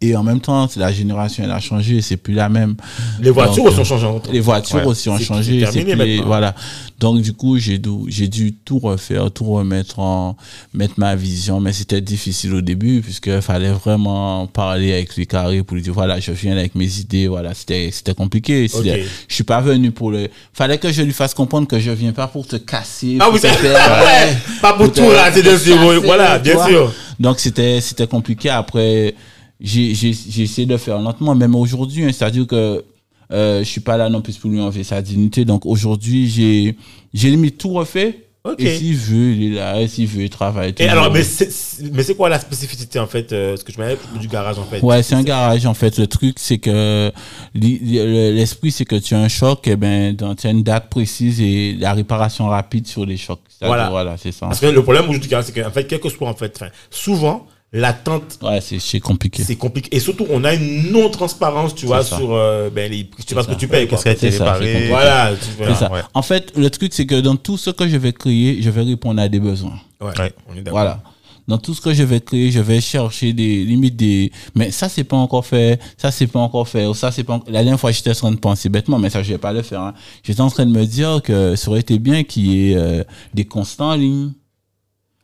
Et en même temps, c'est la génération, elle a changé, c'est plus la même. Les voitures Donc, aussi ont changé. Les voitures Ouais. aussi ont changé. terminé plus les- voilà. Donc du coup, j'ai dû, j'ai dû tout refaire, tout remettre en, mettre ma vision. Mais c'était difficile au début puisque fallait vraiment parler avec les carrés pour lui dire voilà, je viens avec mes idées. Voilà, c'était, c'était compliqué. C'était- Ok. Je suis pas venu pour le. Fallait que je lui fasse comprendre que je viens pas pour te casser. Ah oui, c'est *laughs* ouais. Pas pour pour tout oui, *laughs* casser, Voilà, bien sûr. Donc c'était c'était compliqué. Après, j'ai essayé de faire lentement, même aujourd'hui. hein, C'est-à-dire que euh, je suis pas là non plus pour lui enlever sa dignité. Donc aujourd'hui, j'ai j'ai limite tout refait. Et s'il veut, il est là. Et s'il veut, il travaille. Et alors, mais c'est quoi la spécificité en fait euh, Ce que je m'avais du garage en fait? Ouais, c'est un garage en fait. Le truc, c'est que l'esprit, c'est que tu as un choc, et ben, dans- tu as une date précise et la réparation rapide sur les chocs. Voilà. Voilà, c'est ça. Parce que le problème aujourd'hui du garage, c'est qu'en fait, quel que soit en fait, souvent l'attente Ouais, c'est c'est compliqué. c'est compliqué et surtout on a une non transparence, tu vois, ça. sur euh, ben les prix. Tu sais pas ce que tu payes. Qu'est-ce qui a été C'est ça, c'est réparé. Voilà. voilà. ça. ouais. En fait, le truc, c'est que dans tout ce que je vais créer, je vais répondre à des besoins. Ouais, Ouais. On est d'accord. Voilà. Dans tout ce que je vais créer, je vais chercher des limites des. Mais ça, c'est pas encore fait. Ça, c'est pas encore fait. Ou ça, c'est pas. en- La dernière fois, j'étais en train de penser bêtement, mais ça, je vais pas le faire. hein. J'étais en train de me dire que ça aurait été bien qu'il y ait euh, des constants en ligne.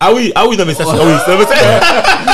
Ah oui, ah oui, non mais ça, c'est- ah oui, ça- *laughs*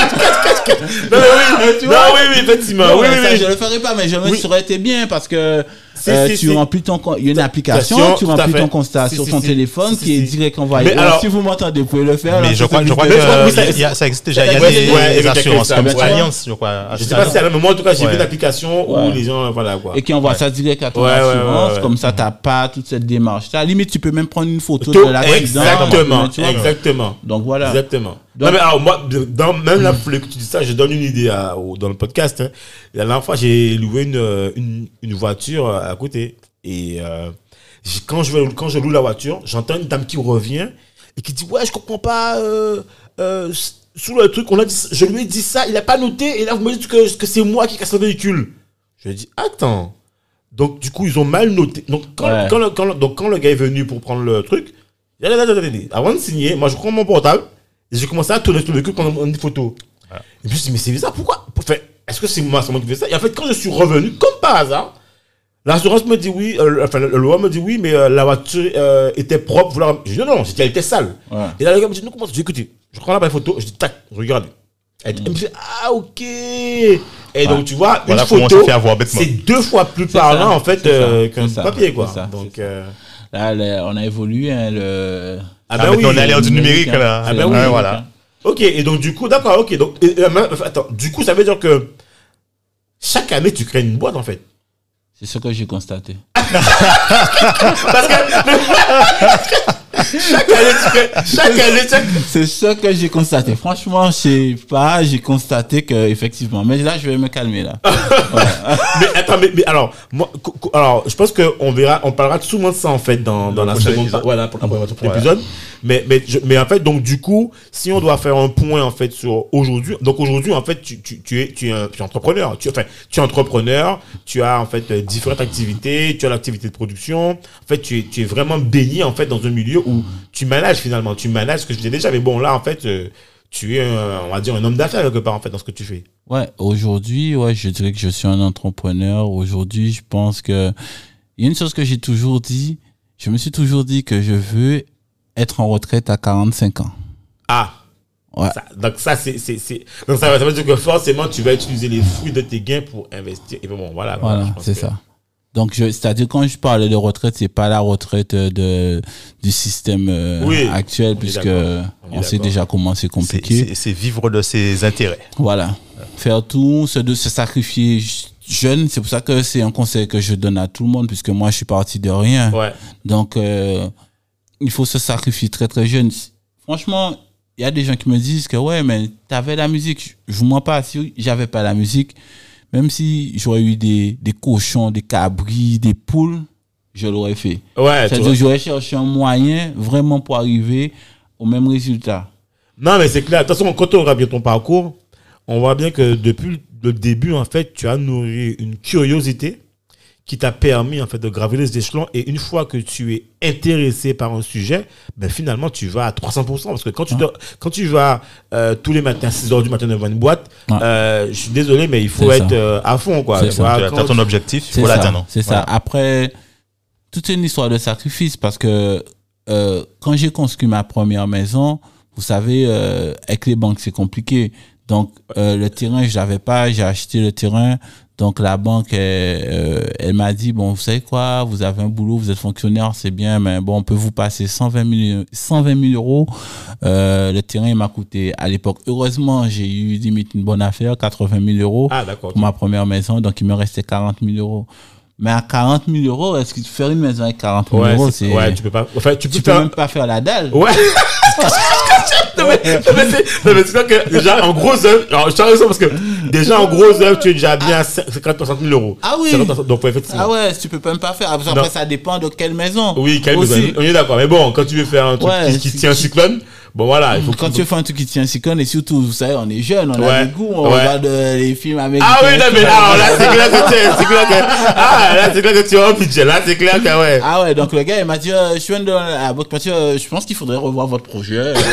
non mais oui, Tu non vois oui, oui, effectivement, Non, oui, oui, ça, oui. je le ferai pas, mais je me Oui. ça aurait été bien parce que Si, euh, si, tu si. remplis ton, il y a une application, tu à remplis ton constat Si, sur ton si. téléphone Si, qui est direct envoyé. Mais Alors, si vous m'entendez, vous pouvez le faire. Mais là, je crois, je crois que oui, ça- il y a- ça existe déjà. Il y a Ouais, des, ouais, assurances comme. Allianz, je crois. Je sais pas si, mais moi en tout cas, j'ai vu Ouais. une application où les gens, voilà quoi. et qui envoie ça direct à ton assurance. Comme ça, t'as pas toute cette démarche. À la limite, tu peux même prendre une photo de l'accident. exactement, exactement. Donc voilà. Exactement. Donc- non, mais alors, moi, de- dans, même là, que tu dis ça, je donne une idée à- au- dans le podcast. hein. La dernière fois, j'ai loué une, euh, une, une voiture à côté. Et euh, quand, je, quand je loue la voiture, j'entends une dame qui revient et qui dit Ouais, je comprends pas. Euh, euh, sous le truc, on a dit, je lui ai dit ça, il a pas noté. Et là, vous me dites que, que c'est moi qui casse le véhicule. Je lui ai dit Attends. Donc, du coup, ils ont mal noté. Donc, quand, Ouais. quand le, quand donc, quand le gars est venu pour prendre le truc, avant de signer, moi, je prends mon portable et j'ai commencé à tourner sur le véhicule pour prendre une photo. Et puis, je me suis dit, mais c'est bizarre, pourquoi? Enfin, Est-ce que c'est moi, c'est moi qui fais ça? Et en fait, quand je suis revenu, comme par hasard, L'assurance me dit oui, euh, enfin, le, loi me dit oui, mais euh, la voiture euh, était propre. Voilà. Je dis non, non, elle était sale. Ouais. Et là, le gars me dit non, comment ça? Je dis écoutez, je prends l'appareil photo, je dis tac, je regarde. Elle, elle me dit ah, ok. Et donc, tu vois, Voilà une photo, c'est deux fois plus parlant, ça, en fait, euh, qu'un papier, quoi. ça, donc, euh, Là, on a évolué, hein, le. Ah, ben oui. on est à l'ère du numérique, hein. là. Ah, ben oui. Ouais, voilà. Ok, et donc, du coup, d'accord, ok. Donc, et- et, euh, attends, du coup, ça veut dire que chaque année, tu crées une boîte, en fait. C'est ce que j'ai constaté. *laughs* Parce que *laughs* chaque année, chaque année, C'est ce que j'ai constaté. Franchement, je sais pas, j'ai constaté que effectivement. Mais là, je vais me calmer là. *laughs* mais attends, mais, mais alors, moi, alors, je pense qu'on verra, on parlera souvent de ça en fait dans, dans la seconde, épisode. voilà, pour, pour- pour Voilà. l'épisode. Mais, mais, je- mais en fait, donc du coup, si on doit faire un point en fait sur aujourd'hui, donc aujourd'hui en fait, tu, tu, tu es, tu es, un, tu es entrepreneur. Tu, enfin, tu es entrepreneur. Tu as en fait euh, différentes activités. Tu as l'activité de production. En fait, tu es, tu es vraiment baigné en fait dans un milieu où tu manages finalement. Tu manages ce que je disais déjà. Mais bon, là en fait, euh, tu es, un, on va dire, un homme d'affaires quelque part en fait dans ce que tu fais. Ouais, aujourd'hui, ouais, je dirais que je suis un entrepreneur. Aujourd'hui, je pense que il y a une chose que j'ai toujours dit. Je me suis toujours dit que je veux être en retraite à 45 ans. Ah. Ouais. Ça- donc ça c'est donc ça, ça veut dire que forcément tu vas utiliser les fruits de tes gains pour investir et bon voilà Voilà, c'est ça. Donc, c'est-à-dire quand je parlais de retraite, c'est pas la retraite euh, de du système euh, Oui, actuel, puisque. On sait déjà comment c'est compliqué. C'est vivre de ses intérêts. Voilà. Faire tout, se, de se sacrifier jeune, c'est pour ça que c'est un conseil que je donne à tout le monde, puisque moi, je suis parti de rien. ouais Donc, euh, il faut se sacrifier très, très jeune. Franchement, il y a des gens qui me disent que, ouais, mais t'avais la musique. Je vous mens pas, si j'avais pas la musique, même si j'aurais eu des, des cochons, des cabris, des poules, je l'aurais fait. ouais C'est-à-dire j'aurais cherché un moyen vraiment pour arriver au même résultat. non mais c'est clair de toute façon quand on regarde bien ton parcours on voit bien que depuis le début en fait tu as nourri une curiosité qui t'a permis en fait de gravir les échelons et une fois que tu es intéressé par un sujet ben finalement tu vas à 300% parce que quand tu dois- quand tu vas euh, tous les matins à 6 heures du matin devant une boîte Ouais. euh, je suis désolé mais il faut être euh, à fond quoi C'est ça. Voilà, Tu as ton objectif, il C'est faut ça. l'atteindre. C'est ça. Après, toute une histoire de sacrifice parce que euh, quand j'ai construit ma première maison, vous savez, euh, avec les banques, c'est compliqué. Donc, euh, le terrain, je l'avais pas, j'ai acheté le terrain. Donc, la banque, elle, euh, elle m'a dit, bon, vous savez quoi, vous avez un boulot, vous êtes fonctionnaire, c'est bien, mais bon, on peut vous passer 120 000, 120 000 euros. Euh, le terrain, il m'a coûté, à l'époque, heureusement, j'ai eu limite une bonne affaire, 80 000 euros ah pour ma première maison, donc il me restait 40 000 euros. Mais à 40 000 euros, est-ce que faire une maison avec 40 000 ouais, euros, c'est- ouais tu peux pas enfin tu peux tu peux faire même pas faire la dalle. Ouais. non, mais, *laughs* non, mais c'est non, mais c'est que déjà en gros je t'en raison parce que déjà en gros tu es déjà bien à 50 60 000 euros. Ah oui. 50, 60, donc effectivement. Ah ouais, tu peux même pas faire. Après, Non. ça dépend de quelle maison. Oui, même, Aussi. on est d'accord. Mais bon, quand tu veux faire un truc Ouais, qui, qui tient un cyclone, bon voilà, il faut Quand que tu fais un truc qui tient un cyclone, et surtout, vous savez, on est jeune, on Ouais. a des goûts, on Ouais. regarde euh, les films américains. Ah oui, non, mais alors là, c'est clair que tu es- c'est clair que, ah, là, c'est clair que tu as un budget. Là, c'est clair que, ouais. Ah ouais, donc le gars, il m'a dit, euh, je viens de la banque, parce que, euh, je pense qu'il faudrait revoir votre projet. *laughs*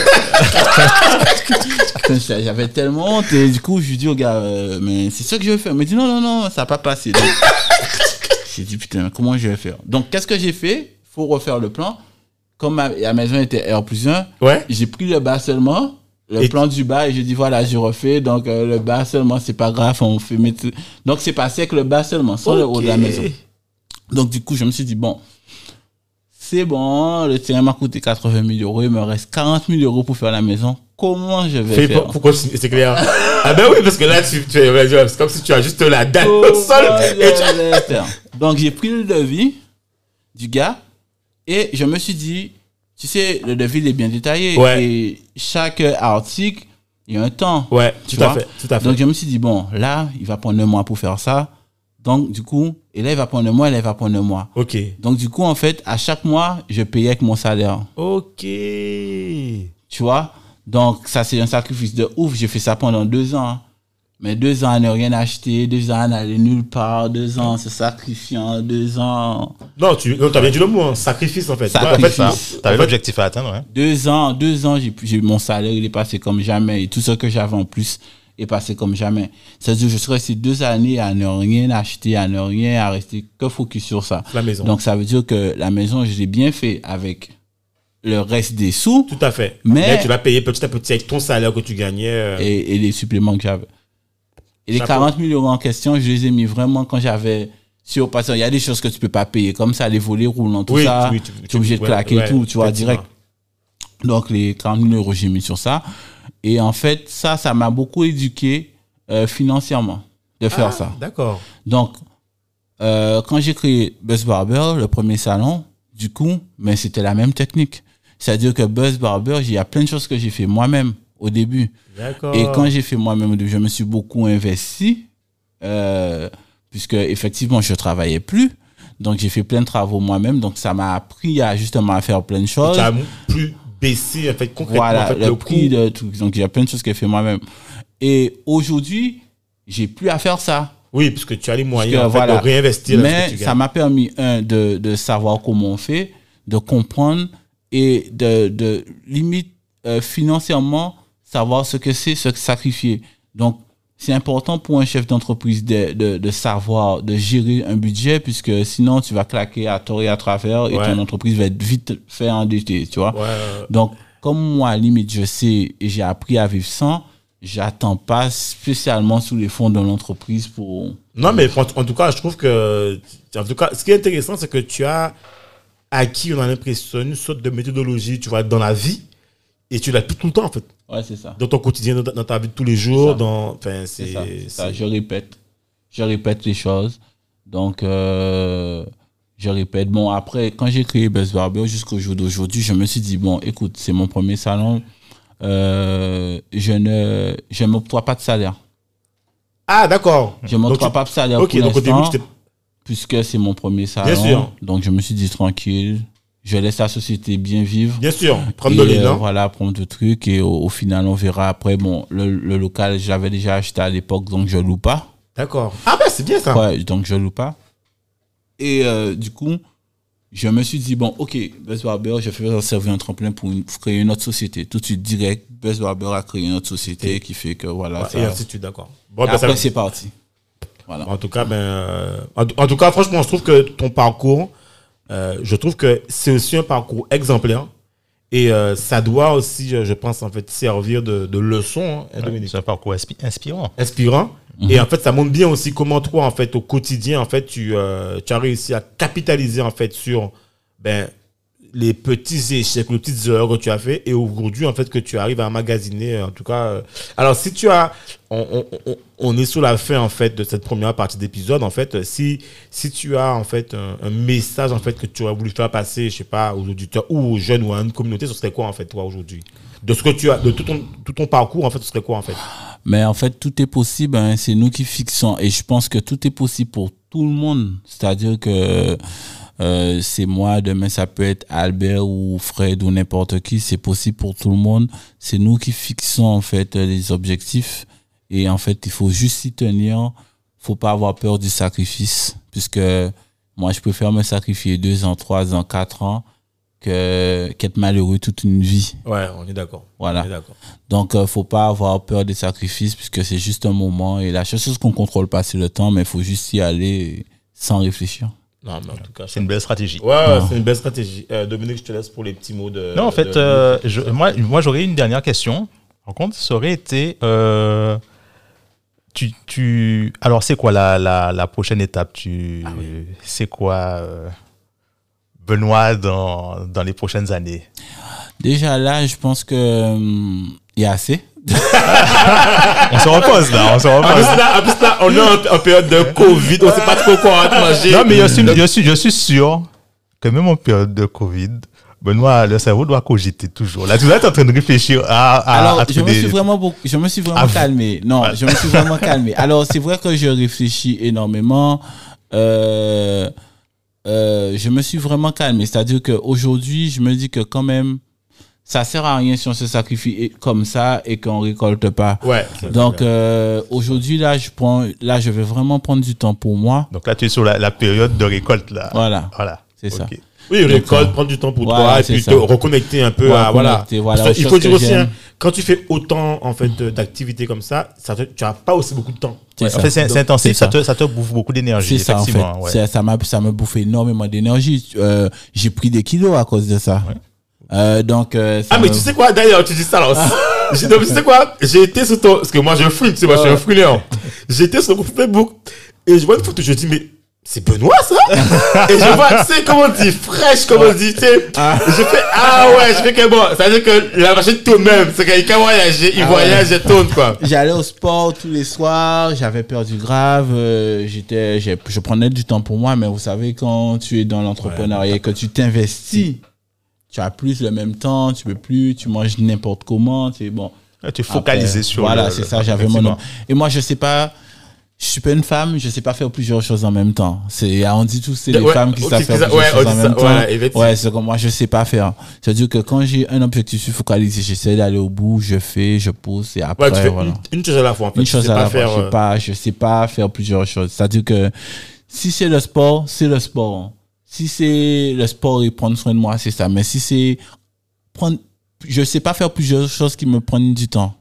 J'avais tellement honte, et du coup, je lui dis au gars, euh, mais c'est ça que je vais faire. Il me dit, non, non, non, ça n'a pas passé. Donc, *laughs* J'ai dit, putain, comment je vais faire? Donc, qu'est-ce que j'ai fait? Faut refaire le plan. Comme ma, la maison était R plus 1, Ouais. j'ai pris le bas seulement, le Et- plan du bas, et j'ai dit, voilà, je refais. Donc, euh, le bas seulement, c'est pas grave, on fait mettre... Donc, c'est passé avec le bas seulement, sans le haut de la maison. Donc, du coup, je me suis dit, bon, c'est bon, le terrain m'a coûté 80 000 euros, il me reste 40 000 euros pour faire la maison. Comment je vais faire? pour, pour continuer, c'est clair. ah ben oui, parce que là, tu, tu es, c'est comme si tu as juste la dalle au sol. Et tu- Donc, j'ai pris le devis du gars et je me suis dit, tu sais, le devis est bien détaillé Ouais. et chaque article, il y a un temps. Ouais, Tu tout à fait, tout à fait. Donc, je me suis dit, bon, là, il va prendre un mois pour faire ça. Donc, du coup, et là, il va prendre un mois, et là, il va prendre un mois. ok. Donc, du coup, en fait, à chaque mois, je payais avec mon salaire. Ok. Tu vois Donc, ça, c'est un sacrifice de ouf. J'ai fait ça pendant deux ans. Mais deux ans à ne rien acheter, deux ans à n'aller nulle part, deux ans en se sacrifiant, deux ans. Non, tu non, as bien dit le mot, hein, sacrifice en fait. Sacrifice. Ouais, en fait, en fait, l'objectif à atteindre, hein. Deux ans, deux ans, j'ai, j'ai mon salaire, il est passé comme jamais. Et tout ce que j'avais en plus, est passé comme jamais. C'est-à-dire que je suis resté deux années à ne rien acheter, à ne rien, à rester que focus sur ça. La maison. Donc ça veut dire que la maison, je l'ai bien fait avec le reste des sous Tout à fait. Mais- Mais, tu vas payer petit à petit avec ton salaire que tu gagnais. euh, et, et les suppléments que j'avais. Et les Chapeau. 40 000 euros en question, je les ai mis vraiment quand j'avais sur parce qu'il y a des choses que tu peux pas payer comme ça, les volets roulants, tout oui, ça. oui, tu tu- es obligé de claquer ouais, tout, tu vois, direct. Donc les 40 000 euros, j'ai mis sur ça. Et en fait, ça, ça m'a beaucoup éduqué euh, financièrement de faire Ah, ça. D'accord. Donc, euh, quand j'ai créé Buzz Barber, le premier salon, du coup, mais c'était la même technique. C'est-à-dire que Buzz Barber, il y a plein de choses que j'ai fait moi-même au début. Et quand j'ai fait moi-même, au début, je me suis beaucoup investi, euh, puisque effectivement, je travaillais plus. Donc, j'ai fait plein de travaux moi-même. Donc, ça m'a appris à justement à faire plein de choses. tu as plus baissé, en fait, concrètement, Voilà, en fait, le, le prix de tout. Donc, il y a plein de choses que j'ai fait moi-même. Et aujourd'hui, j'ai plus à faire ça. Oui, parce que tu as les moyens que, en fait, voilà. de réinvestir dans ce que Mais tu ça m'a permis, un, de, de savoir comment on fait, de comprendre et de, de limite euh, financièrement savoir ce que c'est, ce que sacrifier. Donc, c'est important pour un chef d'entreprise de, de, de savoir, de gérer un budget, puisque sinon tu vas claquer à tort et à travers et Ouais. ton entreprise va être vite faire endetter, tu vois. Ouais, ouais, ouais. Donc, comme moi, limite, je sais et j'ai appris à vivre sans, j'attends pas spécialement sous les fonds de l'entreprise pour... Non, mais en, en tout cas, je trouve que. En tout cas, ce qui est intéressant, c'est que tu as acquis, on a l'impression, une sorte de méthodologie, tu vois, dans la vie. Et tu l'appliques tout le temps, en fait. Ouais, c'est ça. Dans ton quotidien, dans ta, dans ta vie de tous les jours. Dans, enfin, C'est ça, Je répète. Je répète les choses. Donc, euh, je répète. Bon, après, quand j'ai créé Best Barber jusqu'au jour d'aujourd'hui, je me suis dit, bon, écoute, c'est mon premier salon. Euh, je ne je m'octroie pas de salaire. Ah, d'accord. Je m'octroie tu- pas de salaire Ok, pour donc au début, puisque c'est mon premier salon. sûr. Donc, je me suis dit tranquille. Je laisse la société bien vivre. Bien sûr, prendre Et, de l'île, euh. Voilà, prendre de trucs. Et au, au final, on verra après. Bon, le, le local, je l'avais déjà acheté à l'époque, donc je loue pas. D'accord. Ah, ben, c'est bien ça. Ouais, donc je loue pas. Et euh, du coup, je me suis dit, bon, ok, Buzz Barber, je vais servir un tremplin pour, une- pour créer une autre société. Tout de suite, direct, Buzz Barber a créé une autre société qui fait que voilà. Ouais, ça- et ainsi de suite, d'accord. Bon, Et ben, ça- après, c'est parti. Voilà. En tout cas, ben, euh, en, en tout cas, franchement, je trouve que ton parcours, euh, je trouve que c'est aussi un parcours exemplaire. Et euh, ça doit aussi, je pense, en fait, servir de, de leçon, hein, Dominique. C'est un parcours inspi- inspirant. inspirant. Mhm. Et en fait, ça montre bien aussi comment toi, en fait, au quotidien, en fait, tu, euh, tu as réussi à capitaliser, en fait, sur ben, les petits échecs, les petites erreurs que tu as fait. Et aujourd'hui, en fait, que tu arrives à magasiner, en tout cas. euh, alors, si tu as, on, est sur la fin, en fait, de cette première partie d'épisode, en fait, si, si tu as, en fait, un, message, en fait, que tu aurais voulu faire passer, je sais pas, aux auditeurs ou aux jeunes ou à une communauté, ce serait quoi, en fait, toi, aujourd'hui? De ce que tu as, de tout ton, tout ton parcours, en fait, ce serait quoi, en fait? Mais en fait, tout est possible. hein, c'est nous qui fixons. Et je pense que tout est possible pour tout le monde. C'est-à-dire que euh, c'est moi, demain ça peut être Albert ou Fred ou n'importe qui. C'est possible pour tout le monde. C'est nous qui fixons en fait les objectifs. Et en fait, il faut juste s'y tenir. faut pas avoir peur du sacrifice. Puisque moi, je préfère me sacrifier deux ans, trois ans, quatre ans que qu'être malheureux toute une vie. Ouais, on est d'accord. Voilà. Est. Donc, euh, faut pas avoir peur des sacrifices puisque c'est juste un moment et la seule chose qu'on contrôle pas, c'est le temps, mais il faut juste y aller sans réfléchir. Non, mais en tout cas, C'est une belle stratégie. Ouais, c'est une belle stratégie. Euh, Dominique, je te laisse pour les petits mots de. Non, en fait, de- euh, je- moi, moi j'aurais une dernière question. Par contre, ça aurait été. euh, tu, tu, alors, c'est quoi la, la, la prochaine étape? Tu, Ah C'est quoi, euh, Benoît, dans, dans les prochaines années? Déjà là, je pense que hum, il y a assez. On se repose là, on se En plus, repose. là, en plus, là, on est en, en période de Covid, on sait pas trop quoi manger. Non, mais je suis, je, suis, je suis sûr que même en période de Covid, Benoît, le cerveau doit cogiter toujours. Là, tu dois être en train de réfléchir à, à, Alors, à je me suis vraiment beaucoup, je me suis vraiment Ah, calmé. Non, Ouais. je me suis vraiment calmé. Alors, c'est vrai que je réfléchis énormément. Euh, euh, je me suis vraiment calmé. C'est-à-dire qu'aujourd'hui, je me dis que quand même, ça sert à rien si on se sacrifie comme ça et qu'on récolte pas. Ouais. Donc euh, aujourd'hui là, je prends, là je vais vraiment prendre du temps pour moi. Donc là, tu es sur la, la période de récolte là. Voilà. Voilà. C'est ça. Oui, Donc, récolte, euh, prendre du temps pour voilà, toi et puis ça. te reconnecter un peu Ouais, à voilà. voilà, Parce il faut dire aussi, hein, quand tu fais autant en fait d'activités comme ça, ça te- tu n'as pas aussi beaucoup de temps. Ouais, en fait, c'est intensif, ça te, ça te bouffe beaucoup d'énergie, C'est ça, en fait. ouais. Ça, ça m'a, ça me bouffe énormément d'énergie. Euh, j'ai pris des kilos à cause de ça. Euh, donc, euh, Ah, mais tu sais quoi, d'ailleurs, tu dis ça là aussi. Mais tu sais quoi, j'ai été sur ton, parce que moi je fouine, tu sais, moi je suis un fouineur. J'ai été sur ton Facebook et je vois une photo, je dis, mais c'est Benoît ça? Et je vois, tu sais, comment on dit, fraîche, comme on dit, tu sais. Je fais, ah ouais, je fais que bon, ça veut dire que la machine tourne même, c'est qu'il voyage, il voyage, il tourne quoi. J'allais au sport tous les soirs, j'avais perdu grave, euh, j'étais, je prenais du temps pour moi, mais vous savez, quand tu es dans l'entrepreneuriat et que tu t'investis, tu as plus le même temps, tu peux plus, tu manges n'importe comment, tu es bon. Ouais, Tu es focalisé Après, sur Voilà, c'est ça, j'avais mon nom. Et moi, je sais pas, je suis pas une femme, je sais pas faire plusieurs choses en même temps. C'est, on dit tous, c'est les Ouais, femmes qui savent faire plusieurs ouais, choses en même ça, temps. ouais, c'est comme moi, je sais pas faire. C'est-à-dire que quand j'ai un objectif, je suis focalisé, j'essaie d'aller au bout, je fais, je pousse et après, tu fais voilà une, une chose à la fois en fait. une Tu chose sais à la fois. faire, Je euh, sais pas, je sais pas faire plusieurs choses. C'est-à-dire que si c'est le sport, c'est le sport. Si c'est le sport et prendre soin de moi, c'est ça. Mais si c'est prendre, je sais pas faire plusieurs choses qui me prennent du temps.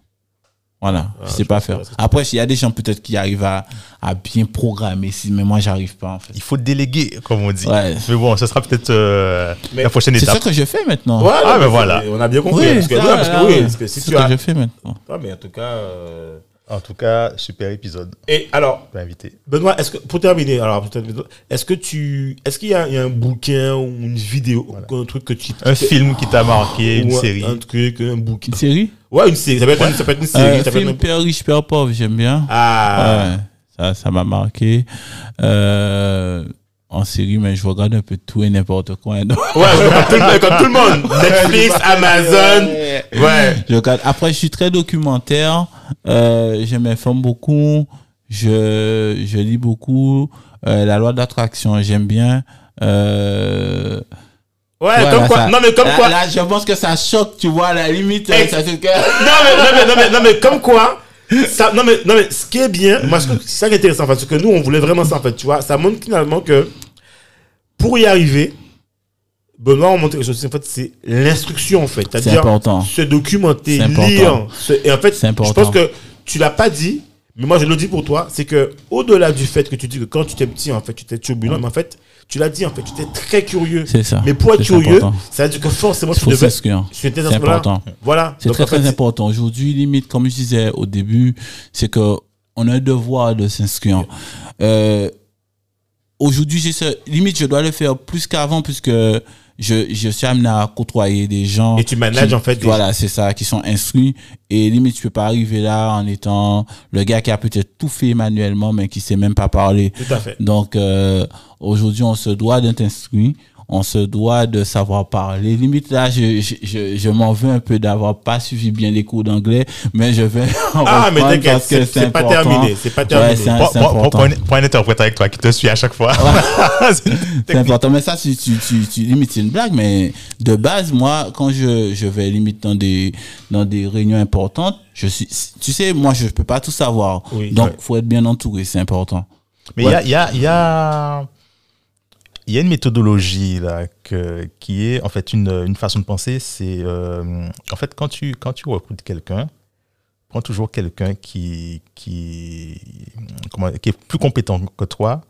Voilà, je sais je pas faire. Après, il y a des gens peut-être qui arrivent à, à bien programmer, si, mais moi, j'arrive pas, en fait. Il faut déléguer, comme on dit. Ouais. Mais bon, ce sera peut-être euh, la prochaine C'est ça étape. que je fais maintenant. Voilà, Ah, ben mais voilà. On a bien compris. Oui, parce que, ça, parce que oui, parce que si je fais maintenant. Ah, mais en tout cas. euh, En tout cas, super épisode. Et alors, invité. Benoît, est-ce que pour terminer, alors pour terminer, est-ce que tu, est-ce qu'il y, a il y a un bouquin ou une vidéo, ou un truc que tu, Un film qui t'a marqué, une un- série? un truc, un bouquin, Une série? Ouais, une série, ça peut être, une, ça peut être une série, euh, ça peut être Film un- Père riche, Père pauvre, j'aime bien. ah, Ouais, ça, ça m'a marqué. Euh, en série, mais je regarde un peu tout et n'importe quoi. Donc, ouais, comme tout, le- comme tout le monde, *laughs* Netflix, Amazon, ouais, je regarde. Après, je suis très documentaire. Euh, je m'informe beaucoup. Je, je lis beaucoup. Euh, la loi d'attraction, j'aime bien. Euh, ouais, voilà, comme quoi, ça- non mais comme là, quoi, Là, je pense que ça choque, tu vois, à la limite. Ex- ça, c'est que- *laughs* non mais, non mais, non mais, non mais, comme quoi, ça, non mais, non mais, ce qui est bien, moi, c'est ça qui est intéressant, en fait, que nous, on voulait vraiment ça, en fait, tu vois, ça montre finalement que, pour y arriver, Benoît, on montre quelque chose, en fait, c'est l'instruction, en fait. C'est important. se documenter, lire. se- et en fait, je pense que tu l'as pas dit, mais moi, je le dis pour toi, c'est que, au-delà du fait que tu dis que quand tu étais petit, en fait, tu étais turbulent, mais en fait, tu l'as dit, en fait, tu étais très curieux. C'est ça. Mais pour être curieux, important. ça veut dire que forcément, tu devais, s'inscrire. tu étais dans C'est important. Voilà. C'est très en fait, très important. Aujourd'hui, limite, comme je disais au début, c'est que on a un devoir de s'inscrire. Euh, Aujourd'hui, limite, je dois le faire plus qu'avant puisque je, je suis amené à côtoyer des gens. Et tu manages, qui- en fait, Voilà, c'est ça, qui sont instruits. Et limite, tu peux pas arriver là en étant le gars qui a peut-être tout fait manuellement, mais qui sait même pas parler. Tout à fait. Donc euh, aujourd'hui, on se doit d'être instruit, on se doit de savoir parler. Limite là, je, je, je, je m'en veux un peu d'avoir pas suivi bien les cours d'anglais, mais je vais *laughs* en Ah, mais parce que c'est c'est pas important. terminé. C'est pas Ouais, terminé. c'est un- Prends- prends- important. prends un- prends un interprète avec toi qui te suit à chaque fois. *laughs* C'est important, mais ça, tu, tu, tu, tu limite, c'est une blague, mais de base, moi, quand je, je vais limite dans des, dans des réunions importantes, je suis, tu sais, moi, je peux pas tout savoir. Oui, Donc, ouais. faut être bien entouré, c'est important. Mais il Ouais. y, a, il y, a, il y, a, il y a une méthodologie là, que, qui est en fait une, une façon de penser. C'est euh, en fait quand tu, quand tu recrutes quelqu'un, prends toujours quelqu'un qui, qui, comment, qui est plus compétent que toi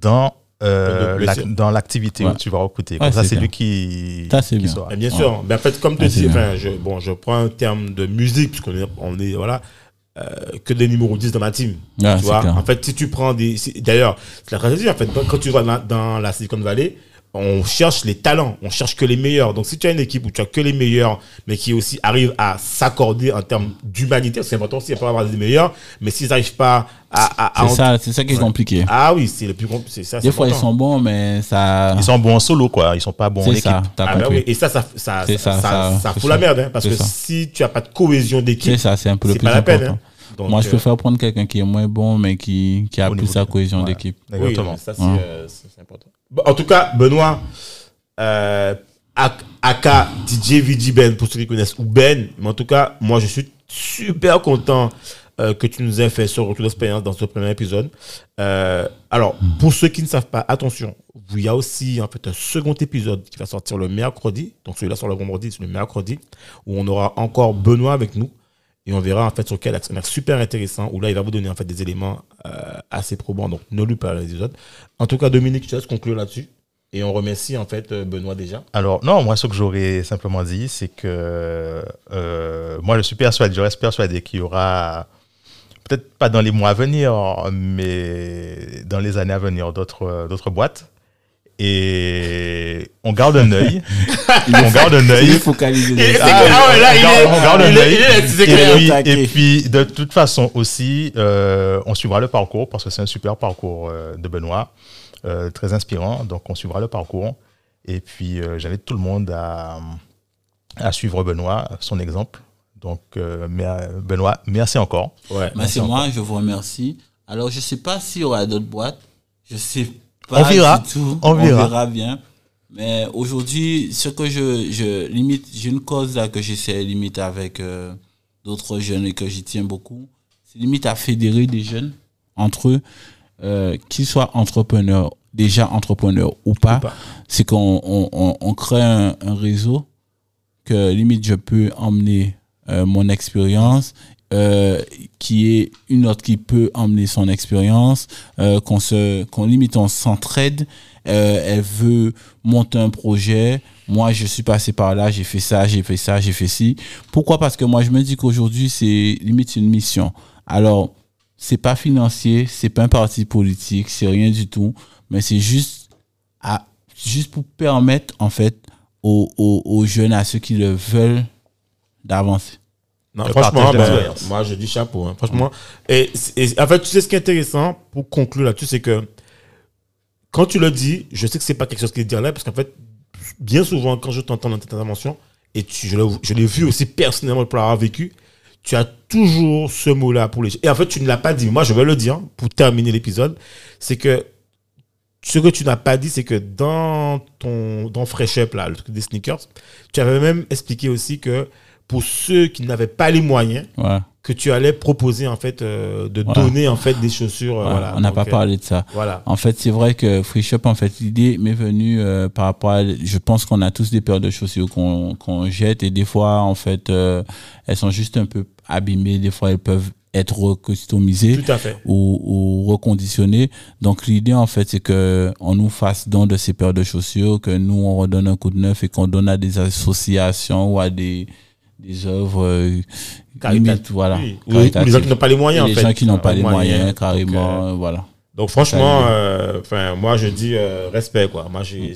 dans, euh, la- dans l'activité Ouais. où tu vas recruter. Ouais, Comme ça, c'est lui qui, Ça, c'est qui bien. Mais bien sûr. Mais en fait, comme tu Ah, dis, c'est enfin, je, bon, je prends un terme de musique, puisqu'on est, on est, voilà, euh, que des numéros 10 dans ma team. Ouais, tu vois, clair. en fait, si tu prends des. si- D'ailleurs, c'est la tragédie, en fait, quand- quand tu vas dans, dans la Silicon Valley, on cherche les talents, on cherche que les meilleurs. Donc, si tu as une équipe où tu as que les meilleurs, mais qui aussi arrivent à s'accorder en termes d'humanité, c'est important aussi, il peut avoir des meilleurs, mais s'ils n'arrivent pas à. à- à C'est ça, c'est ça qui est compliqué. Ah oui, c'est le plus compliqué. C'est ça, Des c'est fois, ils important. sont bons, mais ça. Ils sont bons en solo, quoi. Ils sont pas bons en C'est équipe. ça, t'as Ah compris. oui, et ça, ça, ça, C'est ça, ça, ça, ça, ça c'est fout ça. la merde, hein, parce C'est que ça. si tu as pas de cohésion C'est d'équipe, ça, c'est un peu le c'est plus pas la peine. important. hein. Donc, Moi, je euh, préfère prendre quelqu'un qui est moins bon, mais qui, qui a plus sa cohésion d'équipe. Exactement. ça, c'est Hein. euh, c'est- c'est important. Bon, en tout cas, Benoît, euh, Ak- Aka, DJ VG Ben, pour ceux qui connaissent, ou Ben, mais en tout cas, moi, je suis super content euh, que tu nous as fait sur retour d'expérience dans ce premier épisode. Euh, alors, pour ceux qui ne savent pas, attention, il y a aussi en fait un second épisode qui va sortir le mercredi. Donc celui-là sur le vendredi, c'est le mercredi, où on aura encore Benoît avec nous. Et on verra en fait sur quel est super intéressant, où là, il va vous donner en fait des éléments euh, assez probants. Donc, ne lui pas l'épisode. En tout cas, Dominique, te laisse conclure là-dessus. Et on remercie en fait euh, Benoît déjà. Alors, non, moi, ce que j'aurais simplement dit, c'est que euh, moi, je suis persuadé, je reste persuadé qu'il y aura, peut-être pas dans les mois à venir, mais dans les années à venir, d'autres d'autres boîtes. Et on garde un œil. *laughs* on garde un Il est œil. focalisé. Il est- dessus. Ah, Ah ouais, là, on il garde- est- on garde un il œil. Et et puis, de toute façon aussi, euh, on suivra le parcours parce que c'est un super parcours euh, de Benoît, euh, très inspirant. Donc, on suivra le parcours. Et puis, euh, j'invite tout le monde à, à suivre Benoît, son exemple. Donc, euh, Benoît, merci encore. Ouais. Bah, c'est moi, je vous remercie. Alors, je sais pas s'il y aura d'autres boîtes. Je sais pas On verra. du tout. On verra. bien. Mais aujourd'hui, ce que je, je limite, j'ai une cause là que j'essaie limite avec euh, d'autres jeunes et que j'y tiens beaucoup. C'est limite à fédérer des jeunes entre eux, euh, qu'ils soient entrepreneurs, déjà entrepreneurs ou pas. C'est qu'on on, on, on crée un, un réseau que limite je peux emmener euh, mon expérience euh, qui est une autre qui peut emmener son expérience euh, qu'on se qu'on limite on s'entraide euh, elle veut monter un projet. Moi je suis passé par là j'ai fait ça j'ai fait ça j'ai fait ci. Pourquoi? Parce que moi je me dis qu'aujourd'hui c'est limite une mission. Alors c'est pas financier c'est pas un parti politique c'est rien du tout mais c'est juste à juste pour permettre en fait aux, aux, aux jeunes à ceux qui le veulent d'avancer Non, Le franchement, ben, d'expérience. moi je dis chapeau. hein. Franchement, et, et en fait, tu sais ce qui est intéressant pour conclure là-dessus, c'est que quand tu le dis, je sais que c'est pas quelque chose qui est en l'air, parce qu'en fait, bien souvent, quand je t'entends dans tes interventions, et tu, je l'ai je l'ai vu aussi personnellement pour l'avoir vécu, tu as toujours ce mot-là pour les gens. Et en fait, tu ne l'as pas dit. Moi, je vais le dire pour terminer l'épisode, c'est que ce que tu n'as pas dit, c'est que dans ton dans Fresh Up, là, le truc des sneakers, tu avais même expliqué aussi que pour ceux qui n'avaient pas les moyens, ouais. que tu allais proposer en fait euh, de Voilà. donner en fait des chaussures. euh, voilà. on n'a pas euh, parlé de ça Voilà. En fait, c'est vrai que Free Shop, en fait, l'idée m'est venue euh, par rapport à. Je pense qu'on a tous des paires de chaussures qu'on qu'on jette et des fois, en fait, euh, elles sont juste un peu abîmées. Des fois, elles peuvent être recustomisées Tout à fait. ou, ou reconditionnées. Donc, l'idée, en fait, c'est que on nous fasse don de ces paires de chaussures, que nous, on redonne un coup de neuf et qu'on donne à des associations ou à des, des œuvres euh, Caritative. limite, voilà. Oui. Ou, ou les gens qui n'ont pas les moyens Et en les fait. gens qui n'ont pas les moyens. moyens, carrément, Donc, euh, euh, voilà. Donc franchement, euh, enfin moi je dis euh, respect quoi. Moi j'ai,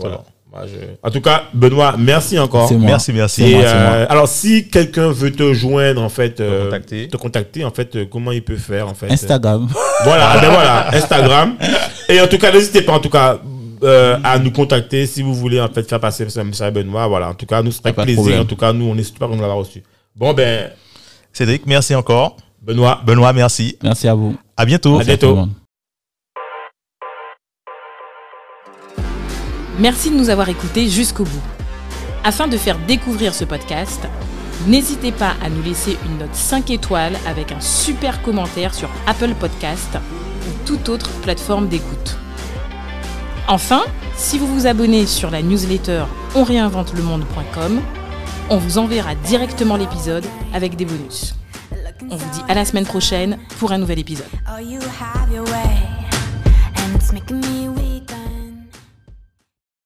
voilà. Moi, je- En tout cas, Benoît, merci encore. C'est moi. Merci, merci. C'est Et moi, c'est moi. euh, alors si quelqu'un veut te joindre en fait, euh, contacter. te contacter en fait, euh, comment il peut faire en fait Instagram. Voilà, ah ben voilà, *laughs* Instagram. Et en tout cas, n'hésitez pas en tout cas euh, à nous contacter si vous voulez en fait faire passer ce message à Benoît. Voilà, en tout cas, nous serait Y a pas de plaisir. problème. En tout cas, nous on est super content de l'avoir reçu. Bon ben, Cédric, merci encore. Benoît, Benoît, merci. Merci à vous. À bientôt. À bientôt. tout le monde. Merci de nous avoir écoutés jusqu'au bout. Afin de faire découvrir ce podcast, n'hésitez pas à nous laisser une note 5 étoiles avec un super commentaire sur Apple Podcast ou toute autre plateforme d'écoute. Enfin, si vous vous abonnez sur la newsletter onréinventelemonde.com, on vous enverra directement l'épisode avec des bonus. On vous dit à la semaine prochaine pour un nouvel épisode.